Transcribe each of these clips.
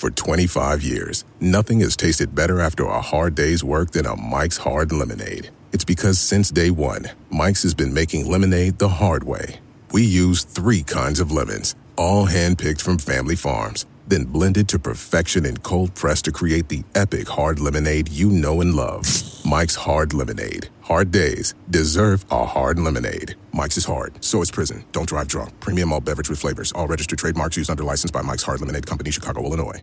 For 25 years, nothing has tasted better after a hard day's work than a Mike's Hard Lemonade. It's because since day one, Mike's has been making lemonade the hard way. We use three kinds of lemons, all handpicked from family farms, then blended to perfection and cold pressed to create the epic hard lemonade you know and love. Mike's Hard Lemonade. Hard days deserve a hard lemonade. Mike's is hard, so is prison. Don't drive drunk. Premium all beverage with flavors. All registered trademarks used under license by Mike's Hard Lemonade Company, Chicago, Illinois.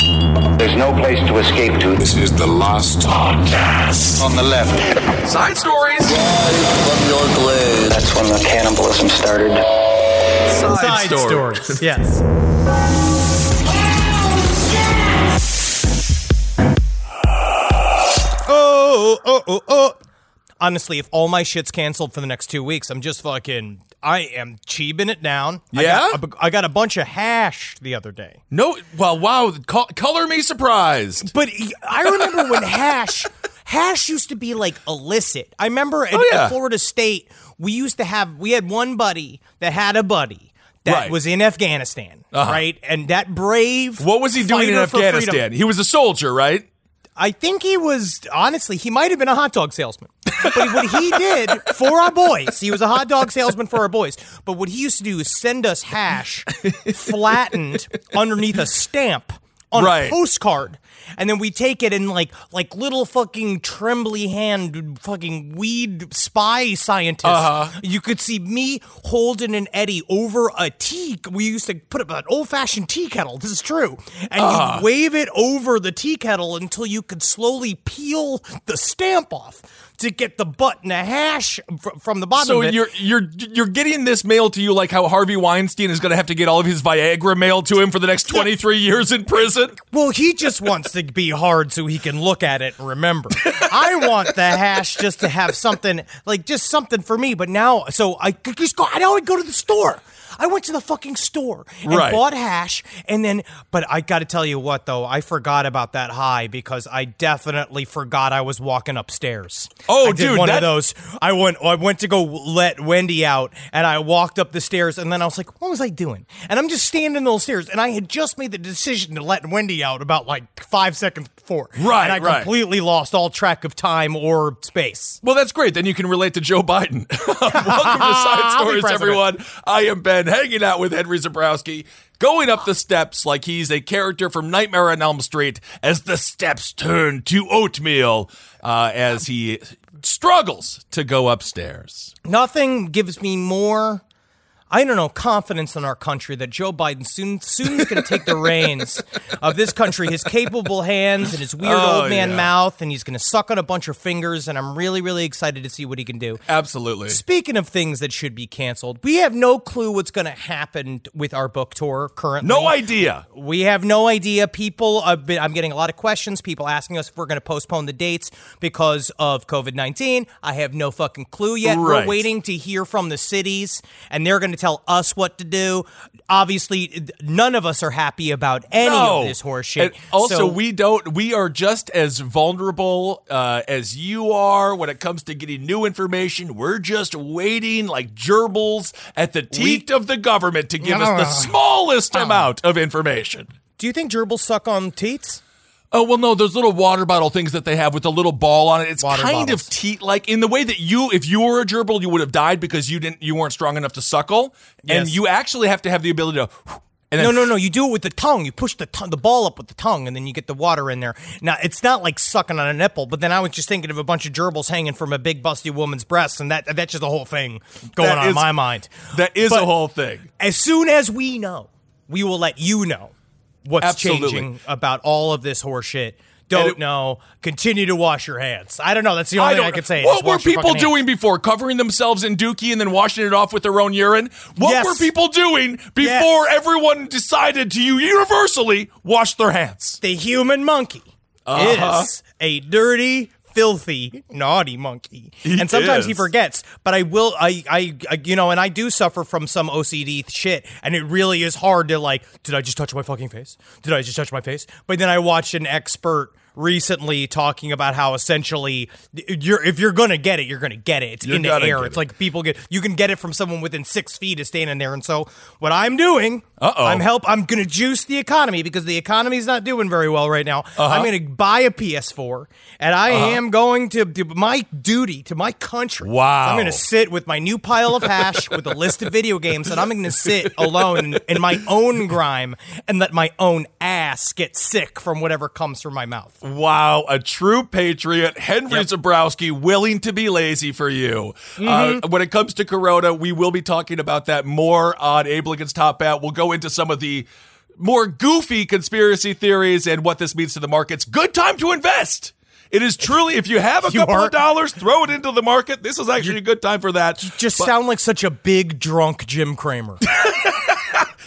There's no place to escape to. This is the last podcast. On the left. Side stories. from your glade. That's when the cannibalism started. Side, Side story. stories. Yes. Oh, oh, oh, oh. Honestly, if all my shit's canceled for the next two weeks, I'm just fucking. I am cheaping it down. I Yeah? got, a- I got a bunch of hash the other day. No, well, wow. Co- color me surprised. But I remember when hash hash used to be like illicit. I remember at, Oh, yeah. at Florida State, we used to have we had one buddy that had a buddy that Right. was in Afghanistan, Uh-huh. right? And that brave What was he doing in fighter for freedom- Afghanistan? He was a soldier, right? I think he was honestly, he might have been a hot dog salesman. But what he did for our boys, he was a hot dog salesman for our boys. But what he used to do is send us hash flattened underneath a stamp on Right. a postcard. And then we take it and like like little fucking trembly hand fucking weed spy scientist. Uh-huh. You could see me holding an Eddie over a tea. We used to put up an old fashioned tea kettle. This is true. And Uh-huh. you wave it over the tea kettle until you could slowly peel the stamp off to get the button of hash fr- from the bottom So of it. you're you're you're getting this mail to you like how Harvey Weinstein is going to have to get all of his Viagra mail to him for the next 23 years in prison. Well, he just wants to be hard so he can look at it and remember. I want the hash just to have something, like just something for me. But now, so I just go, I don't go to the store. I went to the fucking store and Right. bought hash, and then, but I got to tell you what though, I forgot about that high because I definitely forgot I was walking upstairs. Oh, dude, one that- of those. I went, I went to go let Wendy out, and I walked up the stairs, and then I was like, what was I doing? And I'm just standing on those stairs, and I had just made the decision to let Wendy out about like five seconds before, Right, And I right. completely lost all track of time or space. Well, that's great. Then you can relate to Joe Biden. Welcome to Side Stories, everyone. I am Ben, hanging out with Henry Zebrowski, going up the steps like he's a character from Nightmare on Elm Street as the steps turn to oatmeal uh, as he struggles to go upstairs. Nothing gives me more. I don't know confidence in our country that Joe Biden soon soon is going to take the reins of this country, his capable hands and his weird Oh, old man yeah. mouth, and he's going to suck on a bunch of fingers. And I'm really, really excited to see what he can do. Absolutely. Speaking of things that should be canceled, we have no clue what's going to happen with our book tour currently. No idea. We have no idea. People, been, I'm getting a lot of questions. People asking us if we're going to postpone the dates because of COVID 19. I have no fucking clue yet. Right. We're waiting to hear from the cities, and they're going to tell us what to do. Obviously, none of us are happy about any no. of this horseshit. Also, So- we don't. We are just as vulnerable uh, as you are when it comes to getting new information. We're just waiting like gerbils at the teat of the government to give us the smallest amount of information. Do you think gerbils suck on teats? Oh well, no, those little water bottle things that they have with a little ball on it. It's Water kind bottles. of teat like in the way that you, if you were a gerbil, you would have died because you didn't, you weren't strong enough to suckle, and you actually have to have the ability to. And then No, no, no. You do it with the tongue. You push the tongue, the ball up with the tongue, and then you get the water in there. Now, it's not like sucking on a nipple, but then I was just thinking of a bunch of gerbils hanging from a big busty woman's breasts, and that that's just a whole thing going That on is- in my mind. That is But a whole thing. As soon as we know, we will let you know what's Absolutely. changing about all of this horseshit. don't it- know. Continue to wash your hands. I don't know. That's the only thing I don't- say. What were people hands. doing before? Covering themselves in dookie and then washing it off with their own urine? What Yes. were people doing before Yes. everyone decided to universally wash their hands? The human monkey Uh-huh. is a dirty, filthy, naughty monkey. He and sometimes he forgets. But I will, I, I, I, you know, and I do suffer from some OCD shit. And it really is hard to like, did I just touch my fucking face? Did I just touch my face? But then I watched an expert recently talking about how essentially you're if you're gonna get it you're gonna get it it's You're in the air it's it. like people get you can get it from someone within six feet is standing there and so what i'm doing Uh-oh. i'm help i'm gonna juice the economy because the economy's not doing very well right now Uh-huh. i'm gonna buy a ps4 and i am going to do my duty to my country Wow. i'm gonna sit with my new pile of hash with a list of video games and i'm gonna sit alone in my own grime and let my own ass get sick from whatever comes from my mouth Wow, a true patriot, Henry Zebrowski, willing to be lazy for you. Mm-hmm. Uh, when it comes to Corona, we will be talking about that more on Lincoln's Top Hat. We'll go into some of the more goofy conspiracy theories and what this means to the markets. Good time to invest. It is truly, if you have a You couple are- of dollars, throw it into the market. This is actually a good time for that. just sound like such a big drunk jim cramer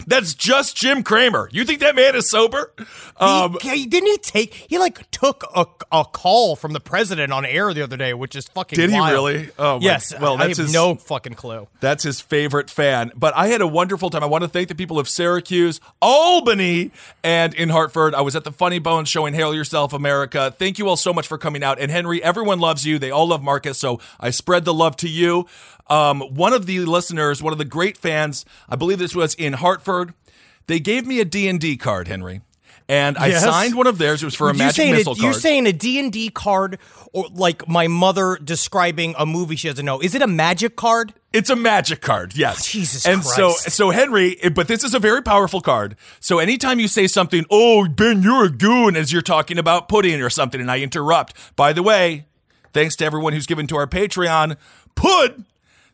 That's just Jim Cramer. You think that man is sober? Um, he, didn't he take? He like took a, a call from the president on air the other day, which is fucking. Did he really? Oh, my- yes. well, I that's have his- no fucking clue. That's his favorite fan. But I had a wonderful time. I want to thank the people of Syracuse, Albany, and in Hartford. I was at the Funny Bone showing Hail Yourself America. Thank you all so much for coming out. And Henry, everyone loves you. They all love Marcus. So I spread the love to you. Um, one of the listeners, one of the great fans, I believe this was in Hartford, they gave me a D&D card, Henry. And I Yes? signed one of theirs. It was for a you magic saying missile a, You're card. saying a D and D card, or like my mother describing a movie she doesn't know? Is it a magic card? It's a magic card, yes. Oh, Jesus and so, Christ. so Henry, but this is a very powerful card. So anytime you say something, oh Ben, you're a goon, as you're talking about pudding or something, and I interrupt. By the way, thanks to everyone who's given to our Patreon, Pud,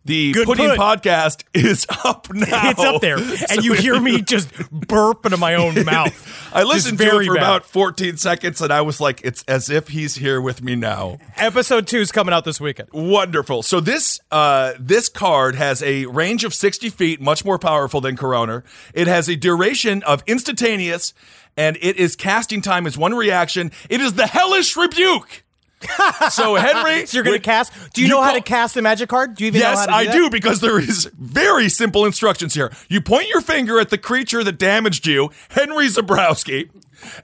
the Good pudding pud. podcast is up now. It's up there, and you hear me just burp into my own mouth. I listened to it for bad. about 14 seconds, and I was like, it's as if he's here with me now. Episode two is coming out this weekend. Wonderful. So this uh, this card has a range of 60 feet, much more powerful than Corona. It has a duration of instantaneous, and it is casting time is one reaction. It is the hellish rebuke. so Henry, So you're gonna when- cast? Do you, know how call- to cast a magic card? Do you even know Yes, how to I that? do because there is very simple instructions here. You point your finger at the creature that damaged you, Henry Zebrowski,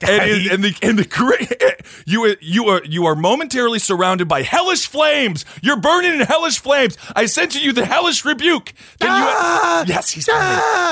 and, Daddy. and the and the you you are you are momentarily surrounded by hellish flames. You're burning in hellish flames. I sent to you the hellish rebuke. Can Ah! you? Yes, he's burning.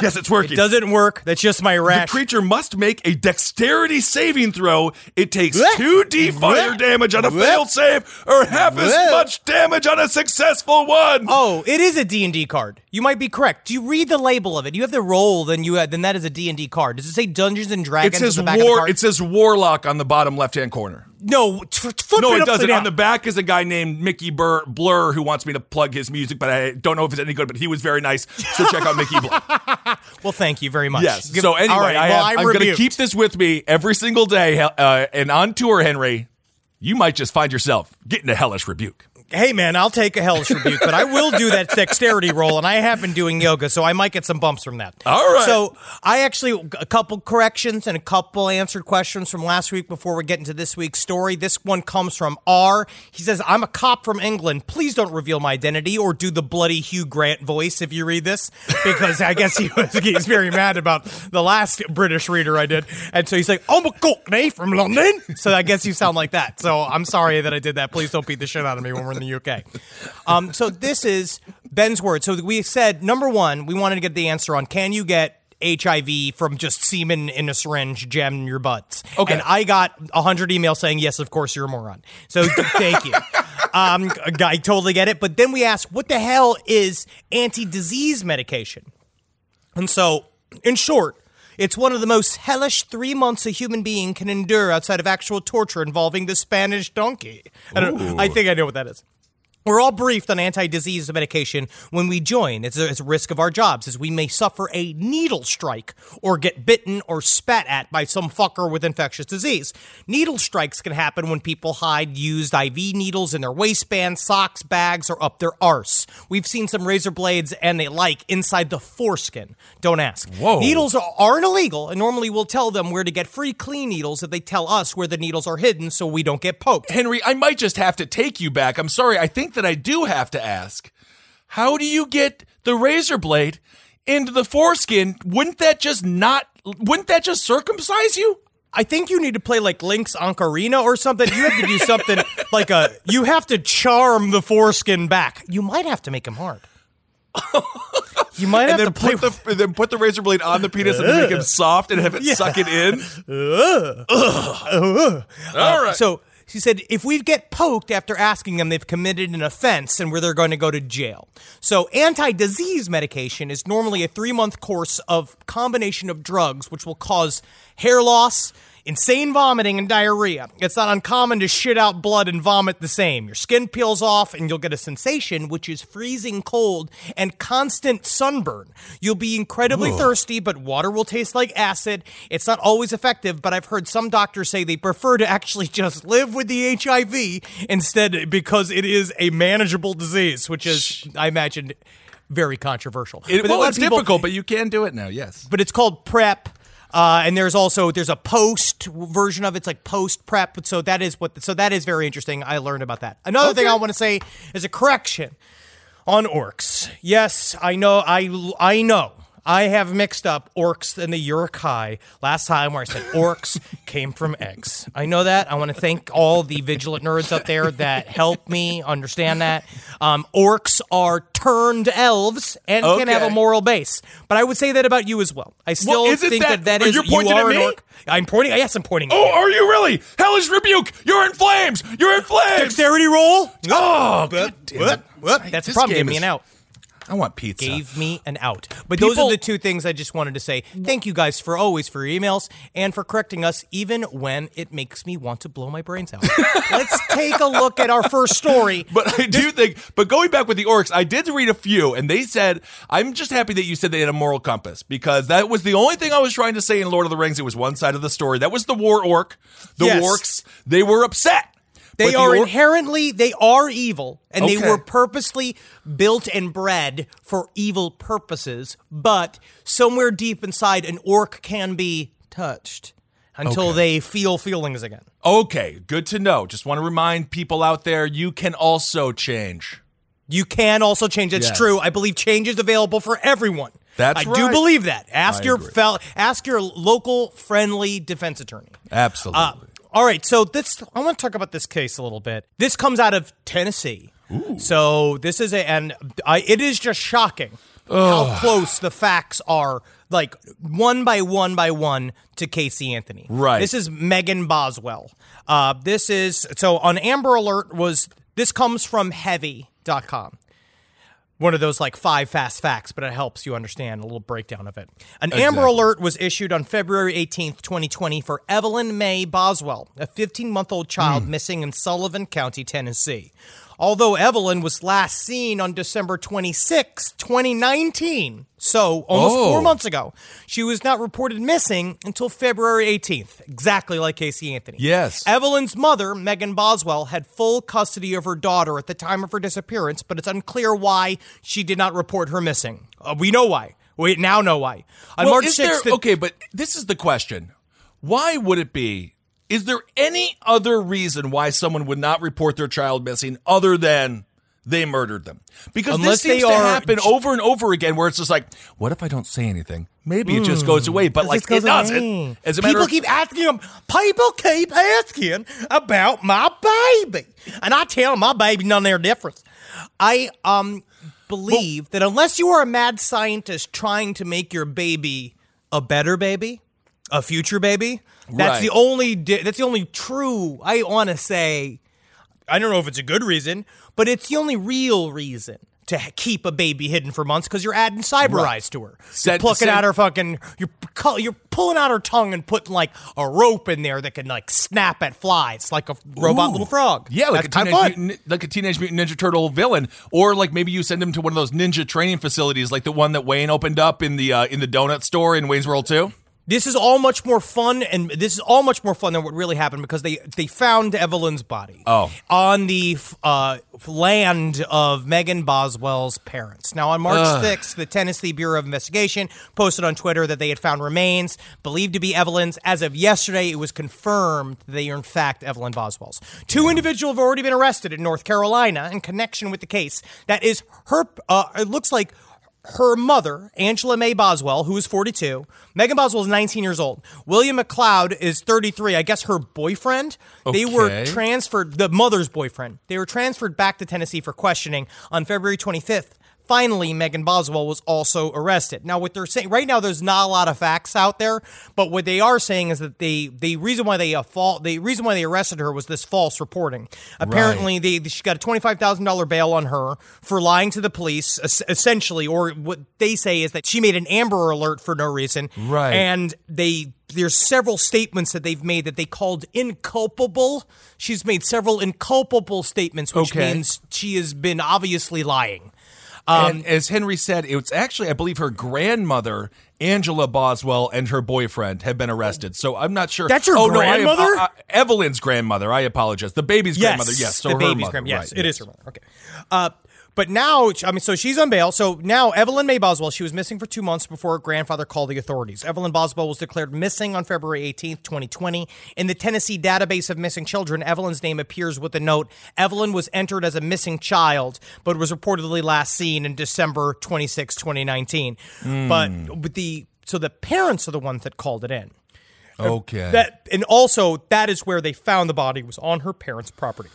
Yes, it's working. It doesn't work. That's just my rash. the creature must make a dexterity saving throw. It takes 2d fire damage on a failed save, or half as much damage on a successful one. Oh, it is a D&D card. You might be correct. Do you read the label of it? You have the roll, then you then that is a D&D card. Does it say Dungeons and It Dragons says at the back of the war. card? It says warlock on the bottom left hand corner. no, t- flip No, it, it doesn't. On the back is a guy named Mickey Burr, Blur who wants me to plug his music, but I don't know if it's any good. But he was very nice, so check out Mickey Blur. Well, thank you very much. Yes. Give- so anyway, right, I well, have, I'm, I'm going to keep this with me every single day. Uh, and on tour, Henry, you might just find yourself getting a hellish rebuke. Hey, man, I'll take a hellish rebuke, but I will do that dexterity roll, and I have been doing yoga, so I might get some bumps from that. All right. So I actually a couple corrections and a couple answered questions from last week before we get into this week's story. This one comes from R. He says, "I'm a cop from England. Please don't reveal my identity or do the bloody Hugh Grant voice if you read this, because I guess he was he's very mad about the last British reader I did, and so he's like, I'm a cockney from London. So I guess you sound like that. So I'm sorry that I did that. Please don't beat the shit out of me when we're in the UK. Um, so this is Ben's word. So we said number one, we wanted to get the answer on can you get HIV from just semen in a syringe jammed in your butts? Okay. And I got hundred emails saying yes, of course you're a moron. So thank you. Um, I totally get it. But then we asked, what the hell is anti-disease medication? And so, in short, it's one of the most hellish three months a human being can endure outside of actual torture involving the Spanish donkey. I, don't, I think I know what that is. We're all briefed on anti-disease medication when we join. It's a, it's a risk of our jobs, as we may suffer a needle strike or get bitten or spat at by some fucker with infectious disease. Needle strikes can happen when people hide used IV needles in their waistband, socks, bags, or up their arse. We've seen some razor blades and the like inside the foreskin. Don't ask. Whoa. Needles are, aren't illegal, and normally we'll tell them where to get free clean needles if they tell us where the needles are hidden so we don't get poked. Henry, I might just have to take you back. I'm sorry. I think that I do have to ask. How do you get the razor blade into the foreskin? Wouldn't that just not wouldn't that just circumcise you? I think you need to play like Link's Ocarina or something. You have to do something like a. You have to charm the foreskin back. You might have to make him hard. You might have then to play. put the then put the razor blade on the penis and make him soft and have it suck it in. All right. So she said, if we get poked after asking them, they've committed an offense and where they're going to go to jail. So anti-disease medication is normally a three-month course of combination of drugs, which will cause hair loss, insane vomiting, and diarrhea. It's not uncommon to shit out blood and vomit the same. Your skin peels off, and you'll get a sensation which is freezing cold and constant sunburn. You'll be incredibly thirsty, but water will taste like acid. It's not always effective, but I've heard some doctors say they prefer to actually just live with the HIV instead because it is a manageable disease, which is, I imagine, very controversial. It, well, it's people- difficult, but you can do it now. Yes. but it's called prep. Uh, and there's also there's a post version of it. it's like post prep. So that is what so that is very interesting. I learned about that. Another thing I want to say is a correction on orcs. Yes, I know. I I know. I have mixed up orcs and the Uruk-hai last time where I said orcs came from eggs. I know that. I want to thank all the vigilant nerds out there that helped me understand that. Um, orcs are turned elves and can have a moral base. But I would say that about you as well. I still isn't think that- that that is you pointing you at an me? orc. I'm pointing. Yes, I'm pointing. Oh, are you really? Hellish rebuke! You're in flames! You're in flames! Dexterity roll. Oh, God damn it. Whoop. That's the This problem. Give me an out. I want pizza. gave me an out. But those are the two things I just wanted to say. Thank you guys for always for your emails and for correcting us, even when it makes me want to blow my brains out. Let's take a look at our first story. But I do think, but going back with the orcs, I did read a few, and they said, I'm just happy that you said they had a moral compass because that was the only thing I was trying to say in Lord of the Rings. It was one side of the story. That was the war orc. The Yes. orcs, they were upset. They But the are or- inherently they are evil, and they were purposely built and bred for evil purposes. But somewhere deep inside, an orc can be touched until Okay. they feel feelings again. Okay, good to know. Just want to remind people out there you can also change. You can also change. It's Yes. true. I believe change is available for everyone. That's I do believe that. Ask I your fel- ask your local friendly defense attorney. Absolutely. Uh, all right, so this I want to talk about this case a little bit. This comes out of Tennessee. So this is a and I, it is just shocking how close the facts are, like one by one by one to Casey Anthony. Right. This is Megan Boswell. Uh, this is so on Amber Alert was this comes from Heavy.com one of those like five fast facts, but it helps you understand a little breakdown of it. An Amber Alert was issued on February 18th, 2020 for Evelyn May Boswell, a 15 month old child mm. missing in Sullivan County, Tennessee. Although Evelyn was last seen on December 26, 2019, so almost Oh. four months ago, she was not reported missing until February 18th, exactly like Casey Anthony. Yes. Evelyn's mother, Megan Boswell, had full custody of her daughter at the time of her disappearance, but it's unclear why she did not report her missing. Uh, we know why. We now know why. On well, March is 6th, there, okay, but this is the question. Why would it be? Is there any other reason why someone would not report their child missing other than they murdered them? Because Unless this seems they to happen over and over again where it's just like, what if I don't say anything? Maybe it just goes away, but like goes it doesn't. away. As a matter people of keep asking them. People keep asking about my baby, and I tell them my baby none of their difference. I um believe that unless you are a mad scientist trying to make your baby a better baby, a future baby, that's Right. the only di- that's the only true. I want to say. I don't know if it's a good reason, but it's the only real reason to keep a baby hidden for months because you're adding cyber Right. eyes to her. You're plucking out her fucking. You're you're pulling out her tongue and putting like a rope in there that can like snap at flies like a robot Ooh. little frog. Yeah, like That's a teenage of fun. mutant, like a teenage mutant ninja turtle villain, or like maybe you send him to one of those ninja training facilities, like the one that Wayne opened up in the uh, in the donut store in Wayne's World Two. This is all much more fun, and this is all much more fun than what really happened because they they found Evelyn's body. Oh. on the uh, land of Megan Boswell's parents. Now, on March 6th, the Tennessee Bureau of Investigation posted on Twitter that they had found remains believed to be Evelyn's. As of yesterday, it was confirmed they are in fact Evelyn Boswell's. Two individuals have already been arrested in North Carolina in connection with the case. That is her. Uh, it looks like her mother, Angela May Boswell, who is 42. Megan Boswell is 19 years old. William McLeod is 33. I guess her boyfriend. They were transferred, the mother's boyfriend. They were transferred back to Tennessee for questioning on February 25th. Finally, Megan Boswell was also arrested. Now, what they're saying right now, there's not a lot of facts out there, but what they are saying is that they the reason why they uh, fall the reason why they arrested her was this false reporting. Apparently, they she got a twenty five thousand dollar bail on her for lying to the police, essentially, or what they say is that she made an Amber Alert for no reason. Right. And they there's several statements that they've made that they called inculpable. She's made several inculpable statements, which Okay. means she has been obviously lying. And as Henry said, it's actually, I believe, her grandmother, Angela Boswell, and her boyfriend have been arrested. So I'm not sure. That's your oh, no, I- grandmother? I- I- Evelyn's grandmother. I apologize. The baby's grandmother. Yes. So the her baby's mother. grandmother. Yes, right, it is her mother. Okay. Uh, but now, I mean, so she's on bail. So now, Evelyn May Boswell, she was missing for two months before her grandfather called the authorities. Evelyn Boswell was declared missing on February 18th, 2020. In the Tennessee database of missing children, Evelyn's name appears with the note Evelyn was entered as a missing child, but was reportedly last seen in December 26, 2019. Hmm. But with the, so the parents are the ones that called it in. Okay. That and also that is where they found the body was on her parents' property.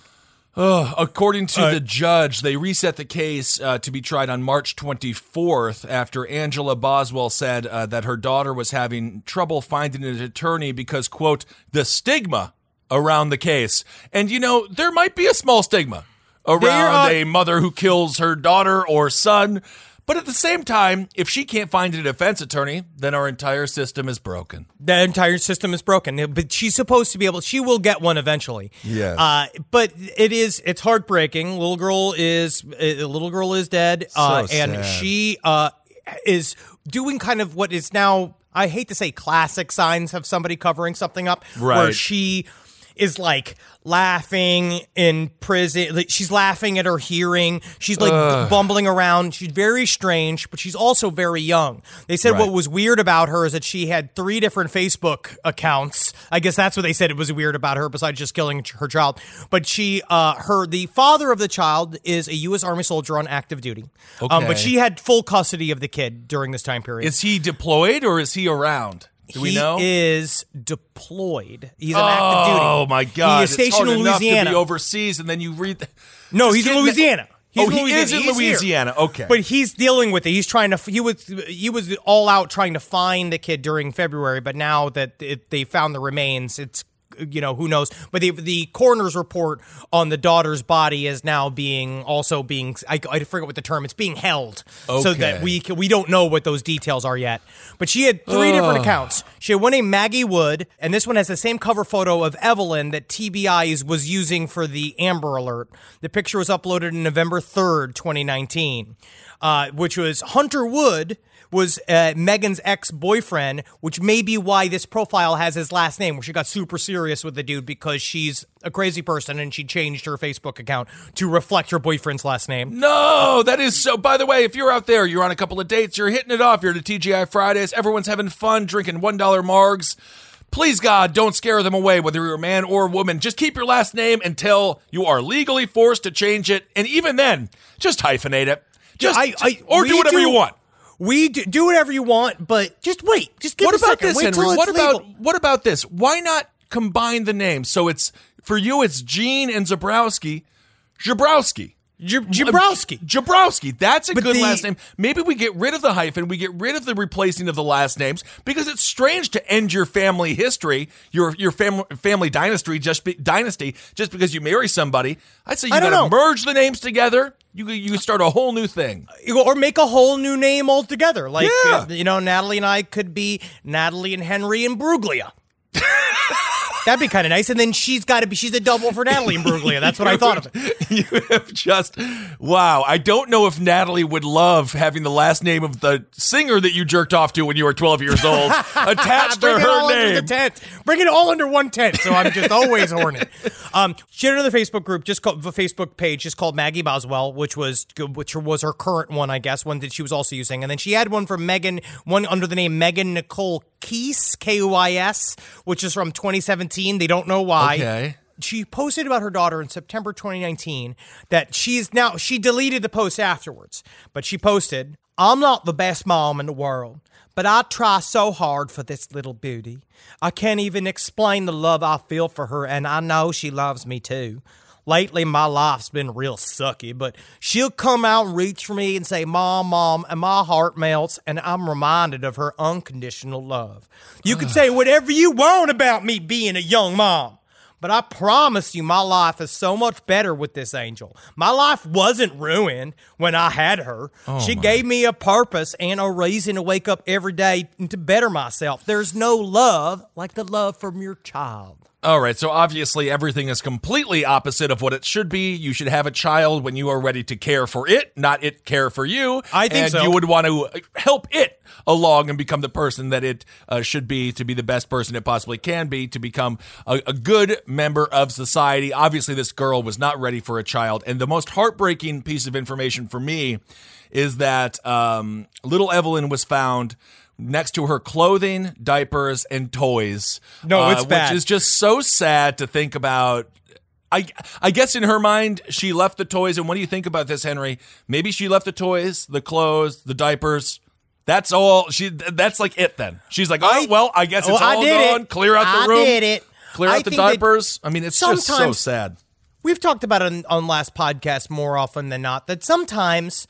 According to Uh, the judge, they reset the case uh, to be tried on March 24th after Angela Boswell said uh, that her daughter was having trouble finding an attorney because, quote, the stigma around the case. And, you know, there might be a small stigma around a mother who kills her daughter or son. But at the same time, if she can't find a defense attorney, then our entire system is broken. The entire system is broken, but she's supposed to be able. She will get one eventually. Yes. Uh, but it is. It's heartbreaking. Little girl is. A little girl is dead. So uh, and sad. she uh, is doing kind of what is now. I hate to say classic signs of somebody covering something up. Right. Where she is like laughing in prison. Like, she's laughing at her hearing. She's like bumbling around. She's very strange, but she's also very young. They said Right. what was weird about her is that she had three different Facebook accounts. I guess that's what they said it was weird about her, besides just killing her child. But she, uh, her, the father of the child is a U.S. Army soldier on active duty. Um, Okay. but she had full custody of the kid during this time period. Is he deployed or is he around? Do we he know? is deployed. He's on active duty. Oh my god! He is it's stationed hard in enough Louisiana. to be overseas, and then you read. The, No, he's in Louisiana. He's oh, he is in He's here. Louisiana. Okay, But he's dealing with it. He's trying to. He was. He was all out trying to find the kid during February. But now that it, they found the remains, it's you know who knows. But the the coroner's report on the daughter's body is now being also being. I, I forget what the term. It's being held so that we can, we don't know what those details are yet. But she had three different accounts. She had one named Maggie Wood, and this one has the same cover photo of Evelyn that TBI was using for the Amber Alert. The picture was uploaded on November 3rd, 2019, uh, which was Hunter Wood was uh, Megan's ex-boyfriend, which may be why this profile has his last name, where she got super serious with the dude because she's a crazy person and she changed her Facebook account to reflect her boyfriend's last name. no, that is so. By the way, if you're out there, you're on a couple of dates, you're hitting it off. You're at a TGI Fridays. Everyone's having fun, drinking one dollar margs. Please God, don't scare them away, whether you're a man or a woman. Just keep your last name until you are legally forced to change it, and even then, just hyphenate it. Just I- I- or do whatever you want. We do, do whatever you want, but just wait. Just give what a about second. this, Wait Henry? What about legal. what about this? Why not combine the names? So it's for you, it's Gene and Zebrowski, Zebrowski. J- Jabrowski. Jabrowski. That's a But good the- last name. Maybe we get rid of the hyphen. We get rid of the replacing of the last names because it's strange to end your family history, your your family family dynasty just be, dynasty just because you marry somebody. I'd say you got to merge the names together. You you start a whole new thing. or make a whole new name altogether. Like, Yeah. uh, you know, Natalie and I could be Natalie and Henry Imbruglia. That'd be kind of nice. And then she's got to be, she's a double for Natalie Imbruglia. That's what I thought of it. you have just wow. I don't know if Natalie would love having the last name of the singer that you jerked off to when you were 12 years old attached to her under the name. tent. Bring it all under one tent. So I'm just always horny. Um, she had another Facebook group, just called the Facebook page, just called Maggie Boswell, which was which was her current one, I guess, one that she was also using. And then she had one for Megan, one under the name Megan Nicole Keys, K U I S, which is from 2017. They don't know why. Okay. She posted about her daughter in September 2019 that she's now she deleted the post afterwards, but she posted, "I'm not the best mom in the world, but I try so hard for this little beauty. I can't even explain the love I feel for her and I know she loves me too." Lately, my life's been real sucky, but she'll come out and reach for me and say, Mom, Mom, and my heart melts, and I'm reminded of her unconditional love. You can say whatever you want about me being a young mom, but I promise you, my life is so much better with this angel. My life wasn't ruined when I had her. Oh, she gave me a purpose and a reason to wake up every day and to better myself. There's no love like the love from your child. All right, so obviously everything is completely opposite of what it should be. You should have a child when you are ready to care for it, not it care for you. I think and so. you would want to help it along and become the person that it uh, should be to be the best person it possibly can be to become a, a good member of society. Obviously, this girl was not ready for a child, and the most heartbreaking piece of information for me is that um, little Evelyn was found. Next to her clothing, diapers, and toys. No, it's uh, bad. Which is just so sad to think about. I I guess in her mind she left the toys. And what do you think about this, Henry? Maybe she left the toys, the clothes, the diapers. That's all. She that's like it. Then she's like, oh I- well, I guess it's I all did it. Clear out the I room. did it. Clear I out the diapers. I mean, it's just so sad. We've talked about it on, on last podcast more often than not that sometimes,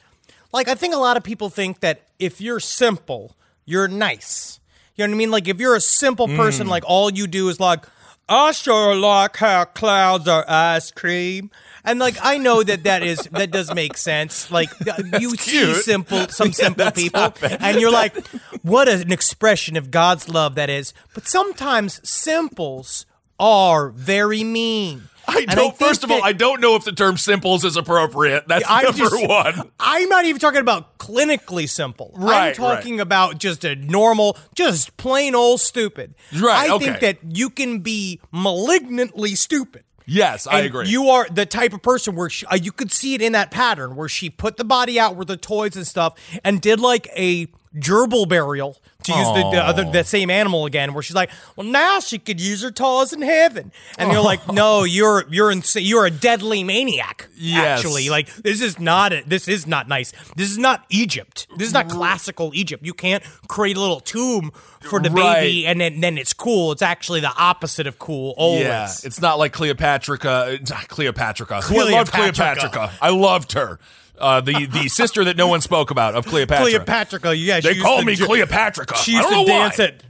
like, I think a lot of people think that if you're simple, you're nice. You know what I mean? Like, if you're a simple person, Mm. like, all you do is, like, I sure like how clouds are ice cream. And like I know that that is that does make sense. Like you see simple some simple that's people, and you're like, what an expression of God's love that is. But sometimes simples are very mean. I And don't. think first of all, I don't know if the term "simples" is appropriate. That's I'm number just- one. I'm not even talking about clinically simple. I'm Right, talking about just a normal, just plain old stupid. Right, I okay. think that you can be malignantly stupid. Yes, I agree. You are the type of person where she, uh, you could see it in that pattern where she put the body out with the toys and stuff and did like a gerbil burial to use the, the other the same animal again where she's like well now she could use her toys in heaven and you're like no you're you're insane you're a deadly maniac Yes. actually like this is not a, this is not nice this is not egypt this is not mm. classical egypt you can't create a little tomb for the Right. baby and then then it's cool it's actually the opposite of cool always Yeah, it's not like Cleopatra. Cleopatra. I loved Cleopatra. Cleopatra. I loved her. Uh, the the sister that no one spoke about of Cleopatra. Cleopatra, yeah. They call me Cleopatra. She used to dance why. at.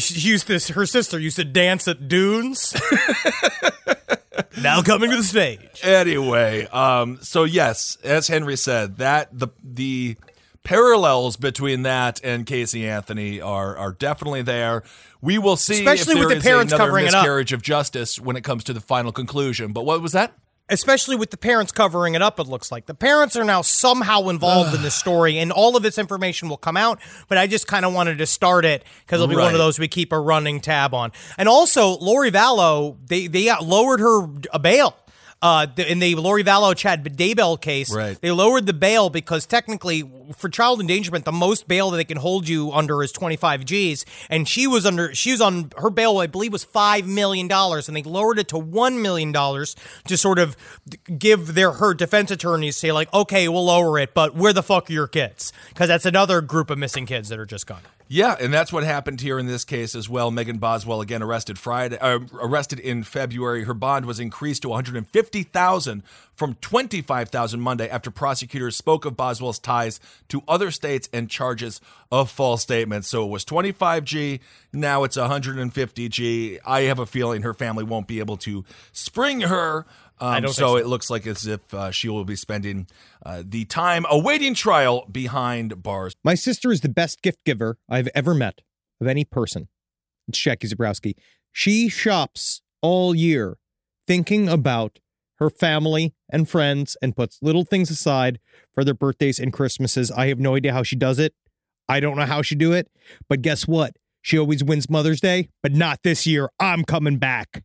She used this. Her sister used to dance at dunes. now coming to the stage. Anyway, um, so yes, as Henry said, that the the parallels between that and Casey Anthony are are definitely there. We will see, Especially with the parents covering it up. miscarriage of justice when it comes to the final conclusion. But what was that? Especially with the parents covering it up, it looks like the parents are now somehow involved in this story, and all of this information will come out. But I just kind of wanted to start it because it'll be one of those we keep a running tab on. And also, Lori Vallow, they they lowered her a bail. Uh, in the Lori Vallow Chad Daybell case, Right. they lowered the bail because technically, for child endangerment, the most bail that they can hold you under is 25 G's. And she was under, she was on her bail, I believe, was $5 million. And they lowered it to $1 million to sort of give their, her defense attorneys say, like, okay, we'll lower it, but where the fuck are your kids? Because that's another group of missing kids that are just gone. Yeah, and that's what happened here in this case as well. Megan Boswell again arrested Friday, uh, arrested in February. Her bond was increased to 150,000 from 25,000 Monday after prosecutors spoke of Boswell's ties to other states and charges of false statements. So it was 25G, now it's 150G. I have a feeling her family won't be able to spring her. Um, so, so. it looks like as if uh, she will be spending uh, the time awaiting trial behind bars. My sister is the best gift giver I've ever met of any person. It's Jackie Zebrowski. She shops all year thinking about her family and friends and puts little things aside for their birthdays and Christmases. I have no idea how she does it. I don't know how she do it, but guess what? She always wins Mother's Day, but not this year. I'm coming back.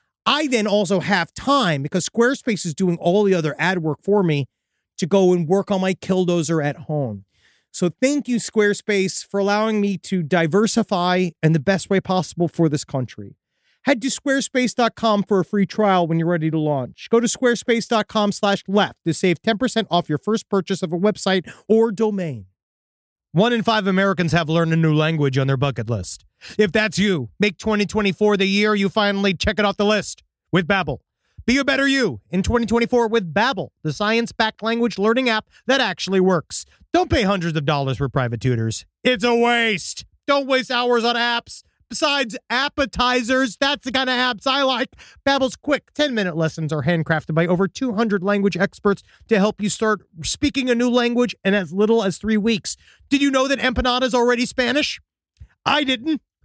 I then also have time because Squarespace is doing all the other ad work for me to go and work on my killdozer at home. So thank you, Squarespace, for allowing me to diversify in the best way possible for this country. Head to squarespace.com for a free trial when you're ready to launch. Go to squarespace.com slash left to save 10% off your first purchase of a website or domain. One in five Americans have learned a new language on their bucket list. If that's you, make 2024 the year you finally check it off the list with Babbel. Be a better you in 2024 with Babbel, the science-backed language learning app that actually works. Don't pay hundreds of dollars for private tutors. It's a waste. Don't waste hours on apps. Besides appetizers, that's the kind of apps I like. Babbel's quick 10-minute lessons are handcrafted by over 200 language experts to help you start speaking a new language in as little as 3 weeks. Did you know that empanada is already Spanish? I didn't.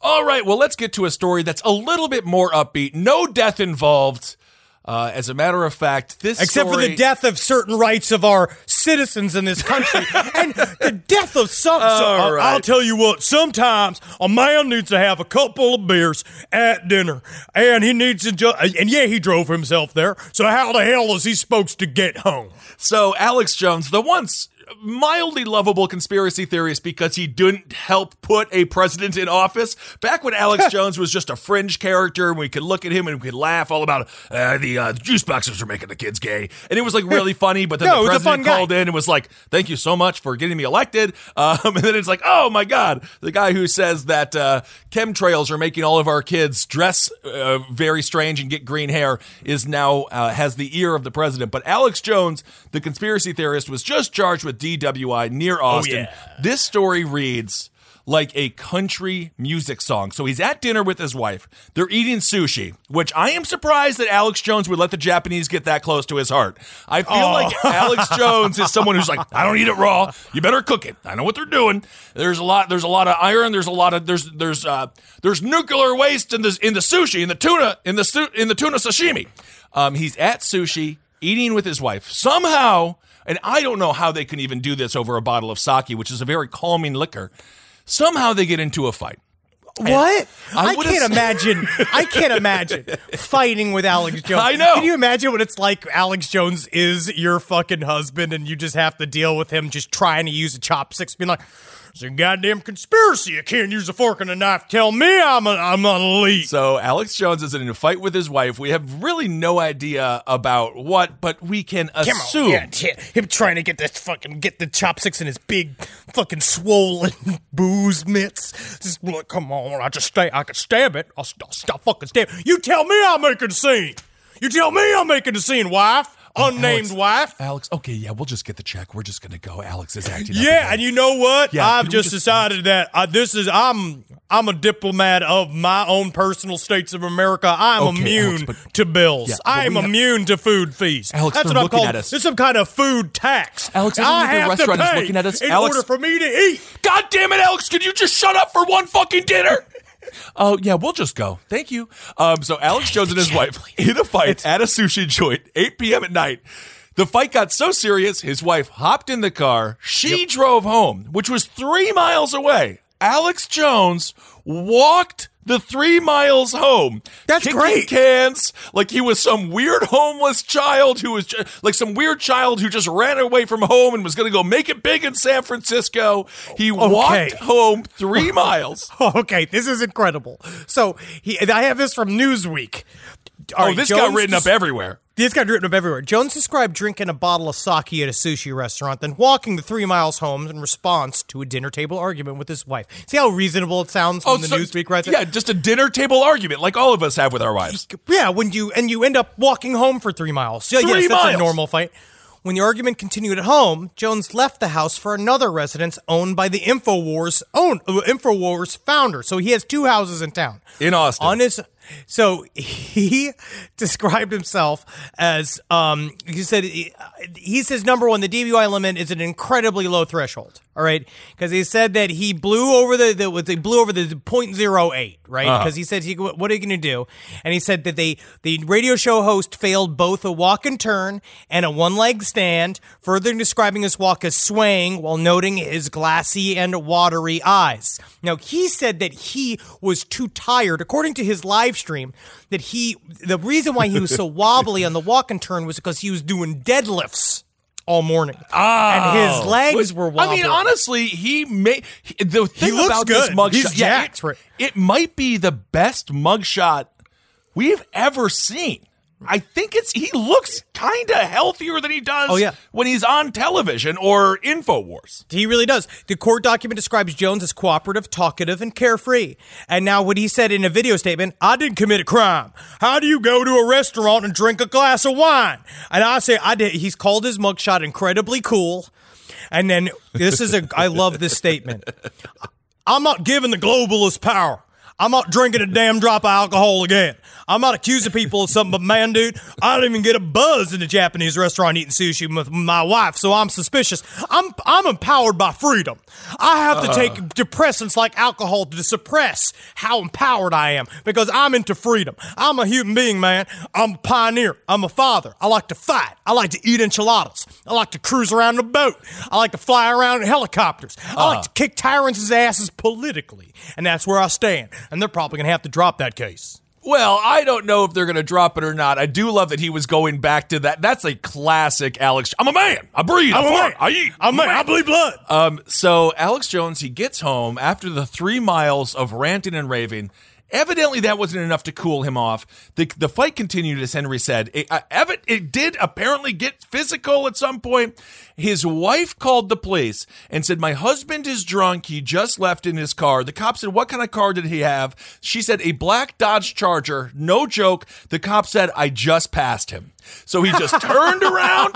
All right, well, let's get to a story that's a little bit more upbeat. No death involved. Uh, as a matter of fact, this Except story, for the death of certain rights of our citizens in this country, and the death of some. So- I'll- right. I'll tell you what. Sometimes a man needs to have a couple of beers at dinner, and he needs to. Ju- and yeah, he drove himself there. So how the hell is he supposed to get home? So Alex Jones, the once mildly lovable conspiracy theorist because he didn't help put a president in office. Back when Alex Jones was just a fringe character, and we could look at him and we could laugh all about uh, the uh, juice boxes are making the kids gay, and it was like really funny. But then No, the he was a fun president guy. called in and was like, "Thank you so much for getting me elected." Um, and then it's like, "Oh my God, the guy who says that uh, chemtrails are making all of our kids dress uh, very strange and get green hair is now uh, has the ear of the president." But Alex Jones, the conspiracy theorist, was just charged with DWI near Austin. This story reads like a country music song. So he's at dinner with his wife. They're eating sushi, which I am surprised that Alex Jones would let the Japanese get that close to his heart. I feel like Alex Jones is someone who's like, I don't eat it raw. You better cook it. I know what they're doing. There's a lot. There's a lot of iron. There's a lot of there's there's uh there's nuclear waste in the in the sushi in the tuna in the su- in the tuna sashimi. Um, he's at sushi eating with his wife somehow. And I don't know how they can even do this over a bottle of sake, which is a very calming liquor. Somehow they get into a fight. What? I I, can't imagine. I can't imagine fighting with Alex Jones. I know. Can you imagine what it's like? Alex Jones is your fucking husband, and you just have to deal with him just trying to use a chopstick, being like, "It's a goddamn conspiracy. You can't use a fork and a knife. Tell me I'm a, I'm an elite." So Alex Jones is in a fight with his wife. We have really no idea about what, but we can assume. yeah, t- him trying to get this fucking get the chopsticks in his big fucking swollen booze mitts. Just look, come on, I just stay, I can stab it. I'll, st- I'll stop fucking stab. You tell me I'm making a scene. You tell me I'm making a scene, wife, unnamed Alex, wife. Alex, okay, yeah, we'll just get the check. We're just gonna go. Alex is acting. Yeah, and you know what? Yeah, I've just just- decided that uh, this is I'm I'm a diplomat of my own personal states of America. I'm Okay, immune Alex, but- to bills. Yeah, I am have- immune to food fees. Alex, That's what I'm looking called. at us. This is some kind of food tax. Alex, I I have restaurant to is looking at us. in Alex- order for me to eat. God damn it, Alex! Can you just shut up for one fucking dinner? Oh yeah, we'll just go. Thank you. Um, so Alex Jones and his wife in a fight at a sushi joint, 8 p.m. at night. The fight got so serious, his wife hopped in the car. She drove home, which was three miles away. Alex Jones walked the three miles home. That's kicking great. Cans like he was some weird homeless child who was like some weird child who just ran away from home and was going to go make it big in San Francisco. He oh, walked home three miles. okay, this is incredible. So he, I have this from Newsweek. All Oh, right, this got Jones written up des- This got written up everywhere. Jones described drinking a bottle of sake at a sushi restaurant, then walking the three miles home in response to a dinner table argument with his wife. See how reasonable it sounds when the Oh, so- Newsweek writes it? Yeah, just a dinner table argument like all of us have with our wives. Yeah, when you and you end up walking home for three miles. Yeah, Three yes, that's miles. a normal fight. When the argument continued at home, Jones left the house for another residence owned by the Infowars own uh, Infowars founder. So he has two houses in town. In Austin. On his so he described himself as um he said he, he says number one the DWI limit is an incredibly low threshold. All right, because he said that he blew over the, the they blew over the .08, right? Uh-huh. Because he said he what are you going to do? And he said that they the radio show host failed both a walk and turn and a one leg stand, further describing his walk as swaying while noting his glassy and watery eyes. Now he said that he was too tired, according to his live stream, that he the reason why he was so wobbly on the walk and turn was because he was doing deadlifts all morning, ah. and his legs were wobbly. Oh. I mean, honestly, he may he- the thing looks about this good. mugshot. He's yeah, it. it might be the best mugshot we've ever seen. I think it's he looks kind of healthier than he does Oh, yeah. when he's on television or Infowars. He really does. The court document describes Jones as cooperative, talkative, and carefree. And now, what he said in a video statement, I didn't commit a crime. How do you go to a restaurant and drink a glass of wine? And I say, I did. He's called his mugshot incredibly cool. And then this is a, I love this statement. I'm not giving the globalists power. I'm not drinking a damn drop of alcohol again. I'm not accusing people of something, but man, dude, I don't even get a buzz in a Japanese restaurant eating sushi with my wife, so I'm suspicious. I'm I'm empowered by freedom. I have to take uh. depressants like alcohol to suppress how empowered I am because I'm into freedom. I'm a human being, man. I'm a pioneer. I'm a father. I like to fight. I like to eat enchiladas. I like to cruise around in a boat. I like to fly around in helicopters. I like uh. to kick tyrants' asses politically, and that's where I stand. And they're probably gonna have to drop that case. Well, I don't know if they're going to drop it or not. I do love that he was going back to that. That's a classic Alex. I'm a man. I breathe. I'm I a fart, man. I eat. I'm a man. I bleed blood. Um, so Alex Jones, he gets home after the three miles of ranting and raving. Evidently, that wasn't enough to cool him off. The, the fight continued, as Henry said. It, uh, it did apparently get physical at some point. His wife called the police and said, My husband is drunk. He just left in his car. The cop said, What kind of car did he have? She said, A black Dodge Charger. No joke. The cop said, I just passed him. So he just turned around,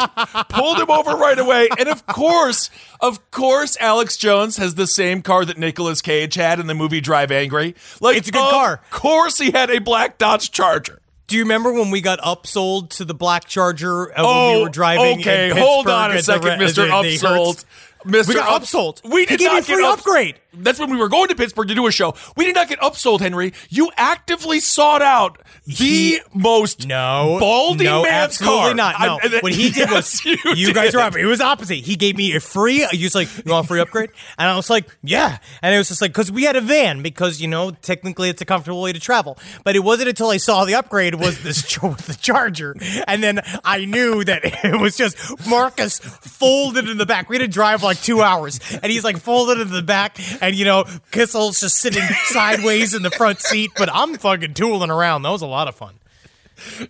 pulled him over right away. And of course, of course, Alex Jones has the same car that Nicolas Cage had in the movie Drive Angry. Like, It's a good of car. course, he had a black Dodge Charger. Do you remember when we got upsold to the Black Charger uh, when Oh, we were driving? okay. Hold on a second, Mister Upsold. Mr. We got upsold. We He did gave me not free get up- upgrade. That's when we were going to Pittsburgh to do a show. We did not get upsold, Henry. You actively sought out the He- most No, balding no, man's absolutely car. not. No, I- what he did was Yes, you, guys did. are up. It was opposite. He gave me a free. He was like, "You want a free upgrade?" And I was like, "Yeah." And it was just like because we had a van because you know technically it's a comfortable way to travel. But it wasn't until I saw the upgrade was this ch- was the Charger, and then I knew that it was just Marcus folded in the back. We had to drive like two hours, and he's like folded in the back, and you know Kissel's just sitting sideways in the front seat. But I'm fucking tooling around. That was a lot of fun.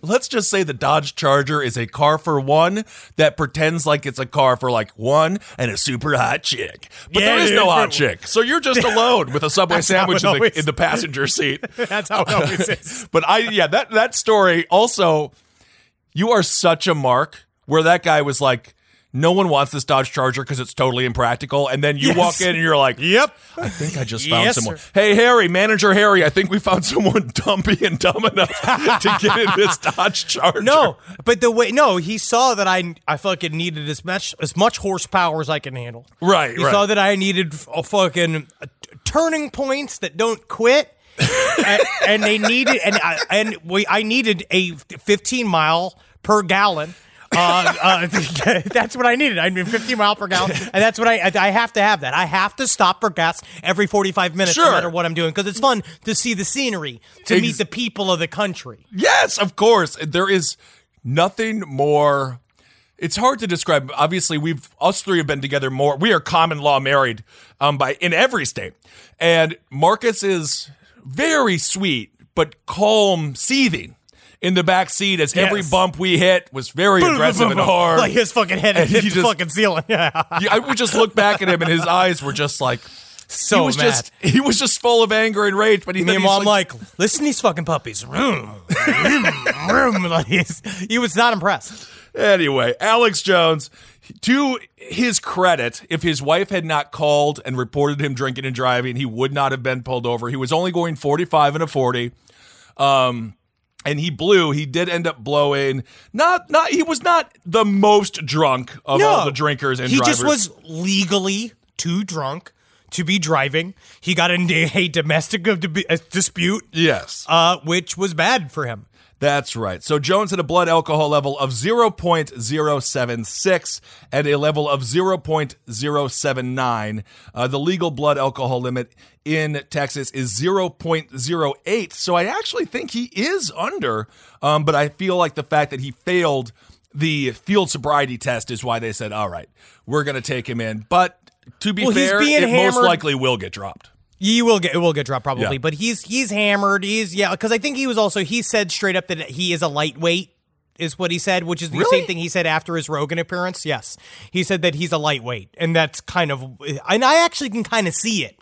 Let's just say the Dodge Charger is a car for one that pretends like it's a car for like one and a super hot chick. But Yeah, there is no hot chick. So you're just alone with a Subway sandwich in the, in the passenger seat. That's how it always is. But I, yeah, that, that story also, you are such a mark where that guy was like, no one wants this Dodge Charger because it's totally impractical. And then you Yes. walk in and you're like, Yep. I think I just found Yes, someone. sir. Hey, Harry, manager Harry, I think we found someone dumpy and dumb enough to get in this Dodge Charger. No, but the way no, he saw that I I fucking needed as much as much horsepower as I can handle. Right, He right. saw that I needed a fucking uh, t- turning points that don't quit. and, and they needed and I, and we I needed a 15 mile per gallon. Uh, uh, that's what I needed. I mean, 15 mile per gallon, and that's what I I have to have. That I have to stop for gas every 45 minutes, Sure. no matter what I'm doing, because it's fun to see the scenery, to Ex- meet the people of the country. Yes, of course. There is nothing more. It's hard to describe. Obviously, we've us three have been together more. We are common law married, um, by in every state. And Marcus is very sweet but calm, seething in the back seat as every bump we hit was very aggressive and hard. Like his fucking head And hit he the just- fucking ceiling. Yeah. I would just look back at him, and his eyes were just like So he was mad. just he was just full of anger and rage. But he Me and mom like, listen to these fucking puppies. Room, room, vroom. Like, he was not impressed. Anyway, Alex Jones, to his credit, if his wife had not called and reported him drinking and driving, he would not have been pulled over. He was only going 45 and a 40. Um and he blew. He did end up blowing. Not not he was not the most drunk of all the drinkers and he drivers. just was legally too drunk to be driving. He got into a domestic dispute, Yes. uh, which was bad for him. That's right. So Jones had a blood alcohol level of 0.076 and a level of 0.079. Uh, the legal blood alcohol limit in Texas is 0.08. So I actually think he is under, um, but I feel like the fact that he failed the field sobriety test is why they said, all right, we're going to take him in. But to be Well, he's fair, being it most likely will get dropped. He will get it will get dropped probably, Yeah. but he's he's hammered. He's yeah, because I think he was also he said straight up that he is a lightweight. Is what he said, which is the Really? same thing he said after his Rogan appearance. Yes, he said that he's a lightweight, and that's kind of, and I actually can kind of see it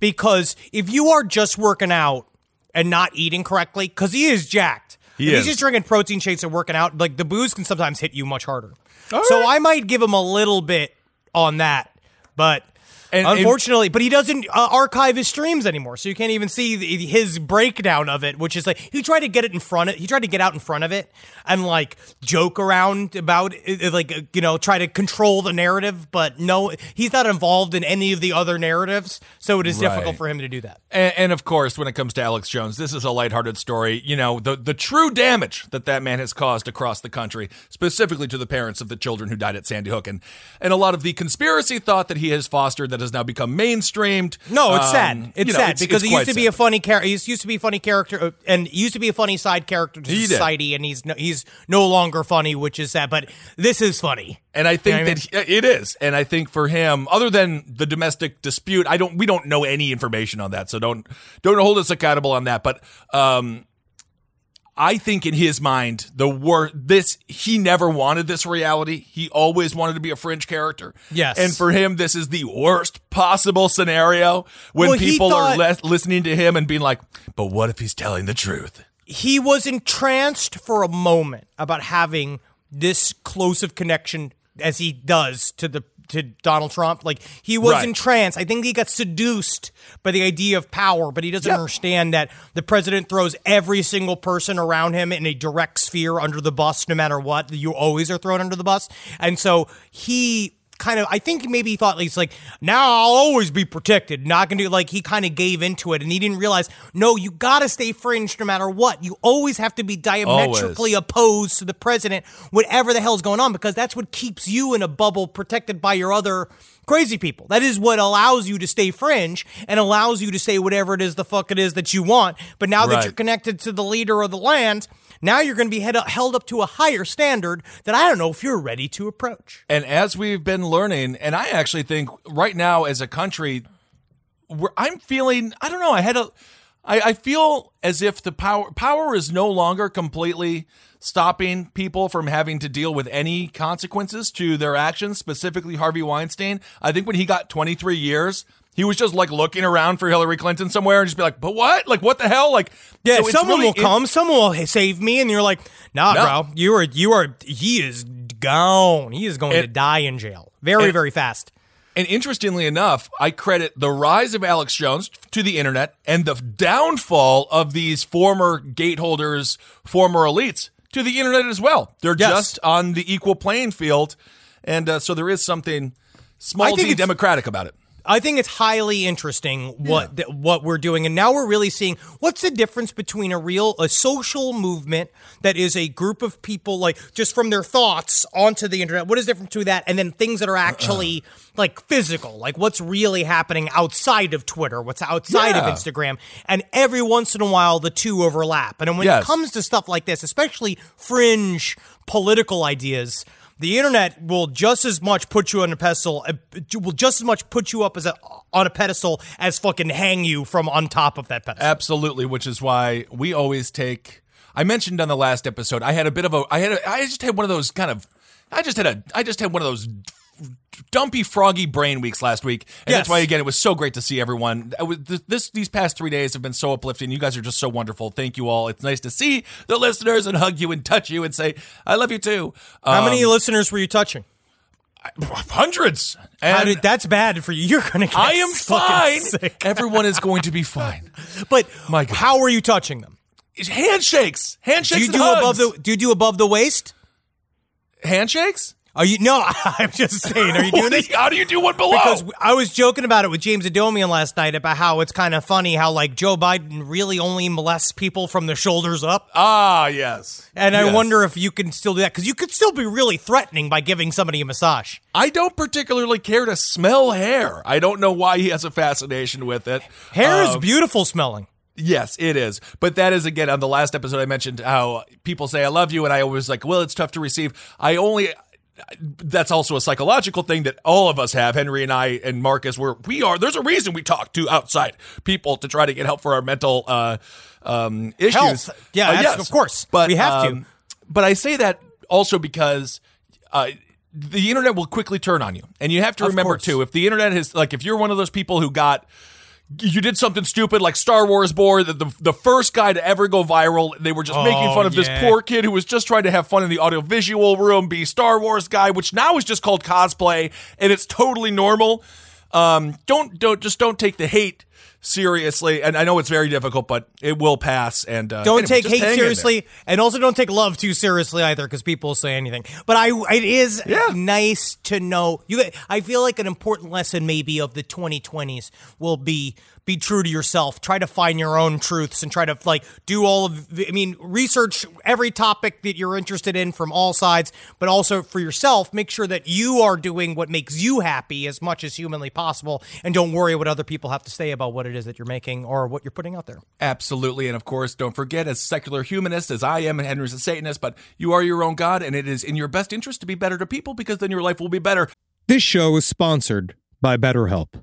because if you are just working out and not eating correctly, because he is jacked, He is. he's just drinking protein shakes and working out, like the booze can sometimes hit you much harder. So I might give him a little bit on that, but And- and- unfortunately, but he doesn't uh, archive his streams anymore, so you can't even see the, his breakdown of it. Which is like he tried to get it in front of, he tried to get out in front of it and like joke around about it, like uh, you know try to control the narrative, but no, he's not involved in any of the other narratives, so it is Right. difficult for him to do that. And, and of course, when it comes to Alex Jones, this is a lighthearted story. You know, the, the true damage that that man has caused across the country, specifically to the parents of the children who died at Sandy Hook. And, and a lot of the conspiracy thought that he has fostered that that has now become mainstreamed. No, it's Um, sad. It's you know, sad because it's he used to be sad. a funny character. He used to be a funny character, uh, and used to be a funny side character to He did. society, and he's no, he's no longer funny, which is sad. But this is funny. And I think You know that he- it is. And I think for him, other than the domestic dispute, I don't. We don't know any information on that, so don't don't hold us accountable on that. But um, I think in his mind, the wor this he never wanted this reality. He always wanted to be a fringe character. Yes. and for him, this is the worst possible scenario when Well, people are le- listening to him and being like, "But what if he's telling the truth?" He was entranced for a moment about having this close of connection as he does to the to Donald Trump. Like he was Right. entranced. I think he got seduced by the idea of power, but he doesn't Yep. understand that the president throws every single person around him in a direct sphere under the bus, no matter what. You always are thrown under the bus, and so he kind of I think maybe he thought he's like now I'll always be protected. Not gonna do like he kind of gave into it and he didn't realize no you gotta stay fringe no matter what. You always have to be diametrically Always. opposed to the president whatever the hell's going on because that's what keeps you in a bubble protected by your other crazy people. That is what allows you to stay fringe and allows you to say whatever it is the fuck it is that you want. But now that you're connected to the leader of the land now you're going to be held up to a higher standard that I don't know if you're ready to approach. And as we've been learning, and I actually think right now as a country, I'm feeling, I don't know, I had a. I, feel as if the power, power is no longer completely stopping people from having to deal with any consequences to their actions, specifically Harvey Weinstein. I think when he got 23 years, he was just like looking around for Hillary Clinton somewhere and just be like, but what? Like, what the hell? Like, Yeah, so someone really will come, someone will save me, and you're like, nah, No. bro, you are, you are, he is gone. He is going to die in jail very, and- very fast. And interestingly enough, I credit the rise of Alex Jones to the internet and the downfall of these former gateholders, former elites to the internet as well. They're Yes. just on the equal playing field. And uh, so there is something small d democratic about it. I think it's highly interesting what th- what we're doing, and now we're really seeing what's the difference between a real a social movement that is a group of people like just from their thoughts onto the internet. What is different to that, and then things that are actually uh-uh. like physical, like what's really happening outside of Twitter, what's outside Yeah. of Instagram, and every once in a while the two overlap. And when Yes. it comes to stuff like this, especially fringe political ideas. The internet will just as much put you on a pedestal, uh, will just as much put you up as a, on a pedestal as fucking hang you from on top of that pedestal. Absolutely, which is why we always take. I mentioned on the last episode, I had a bit of a. I had. A, I just had one of those kind of. I just had a. I just had one of those dumpy, froggy brain weeks last week, and that's why again it was so great to see everyone. I was, th- this these past three days have been so uplifting. You guys are just so wonderful. Thank you all. It's nice to see the listeners and hug you and touch you and say I love you too. How many Um, listeners were you touching? hundreds. And did, that's bad for you. You're gonna get I am fine. Everyone is going to be fine. But My God. how are you touching them? Handshakes, handshakes. Do you do hugs. above the? Do you do above the waist? handshakes? Are you no? I'm just saying. Are you doing this? How do you do one below? Because I was joking about it with James Adomian last night about how it's kind of funny how like Joe Biden really only molests people from the shoulders up. ah, yes. And I wonder if you can still do that because you could still be really threatening by giving somebody a massage. I don't particularly care to smell hair. I don't know why he has a fascination with it. Hair is Uh, beautiful smelling. Yes, it is. But that is again on the last episode I mentioned how people say I love you and I was like, well, it's tough to receive. I only that's also a psychological thing that all of us have. Henry and I and Marcus, where we are. There's a reason we talk to outside people to try to get help for our mental uh, um, issues. Health. Yeah, Uh, yes. of course. But We have to. um, But I say that also because. Uh, the internet will quickly turn on you, and you have to Of remember course. too. If the internet is like, if you're one of those people who got you did something stupid like Star Wars board, the, the, the first guy to ever go viral. They were just making Oh, fun of this poor kid who was just trying to have fun in the audiovisual room, be Star Wars guy, which now is just called cosplay, and it's totally normal. Um, don't don't just don't take the hate seriously. And I know it's very difficult, but it will pass. And uh, don't anyway, take hate seriously, and also don't take love too seriously either, because people will say anything. But I, it is Yeah. nice to know. You, I feel like an important lesson maybe of the 2020s will be be true to yourself. Try to find your own truths and try to like do all of. The, I mean, research every topic that you're interested in from all sides, but also for yourself, make sure that you are doing what makes you happy as much as humanly possible, and don't worry what other people have to say about what it is that you're making or what you're putting out there. Absolutely. And of course, don't forget, as secular humanist as I am, and Henry's a Satanist, but you are your own God, and it is in your best interest to be better to people because then your life will be better. This show is sponsored by BetterHelp.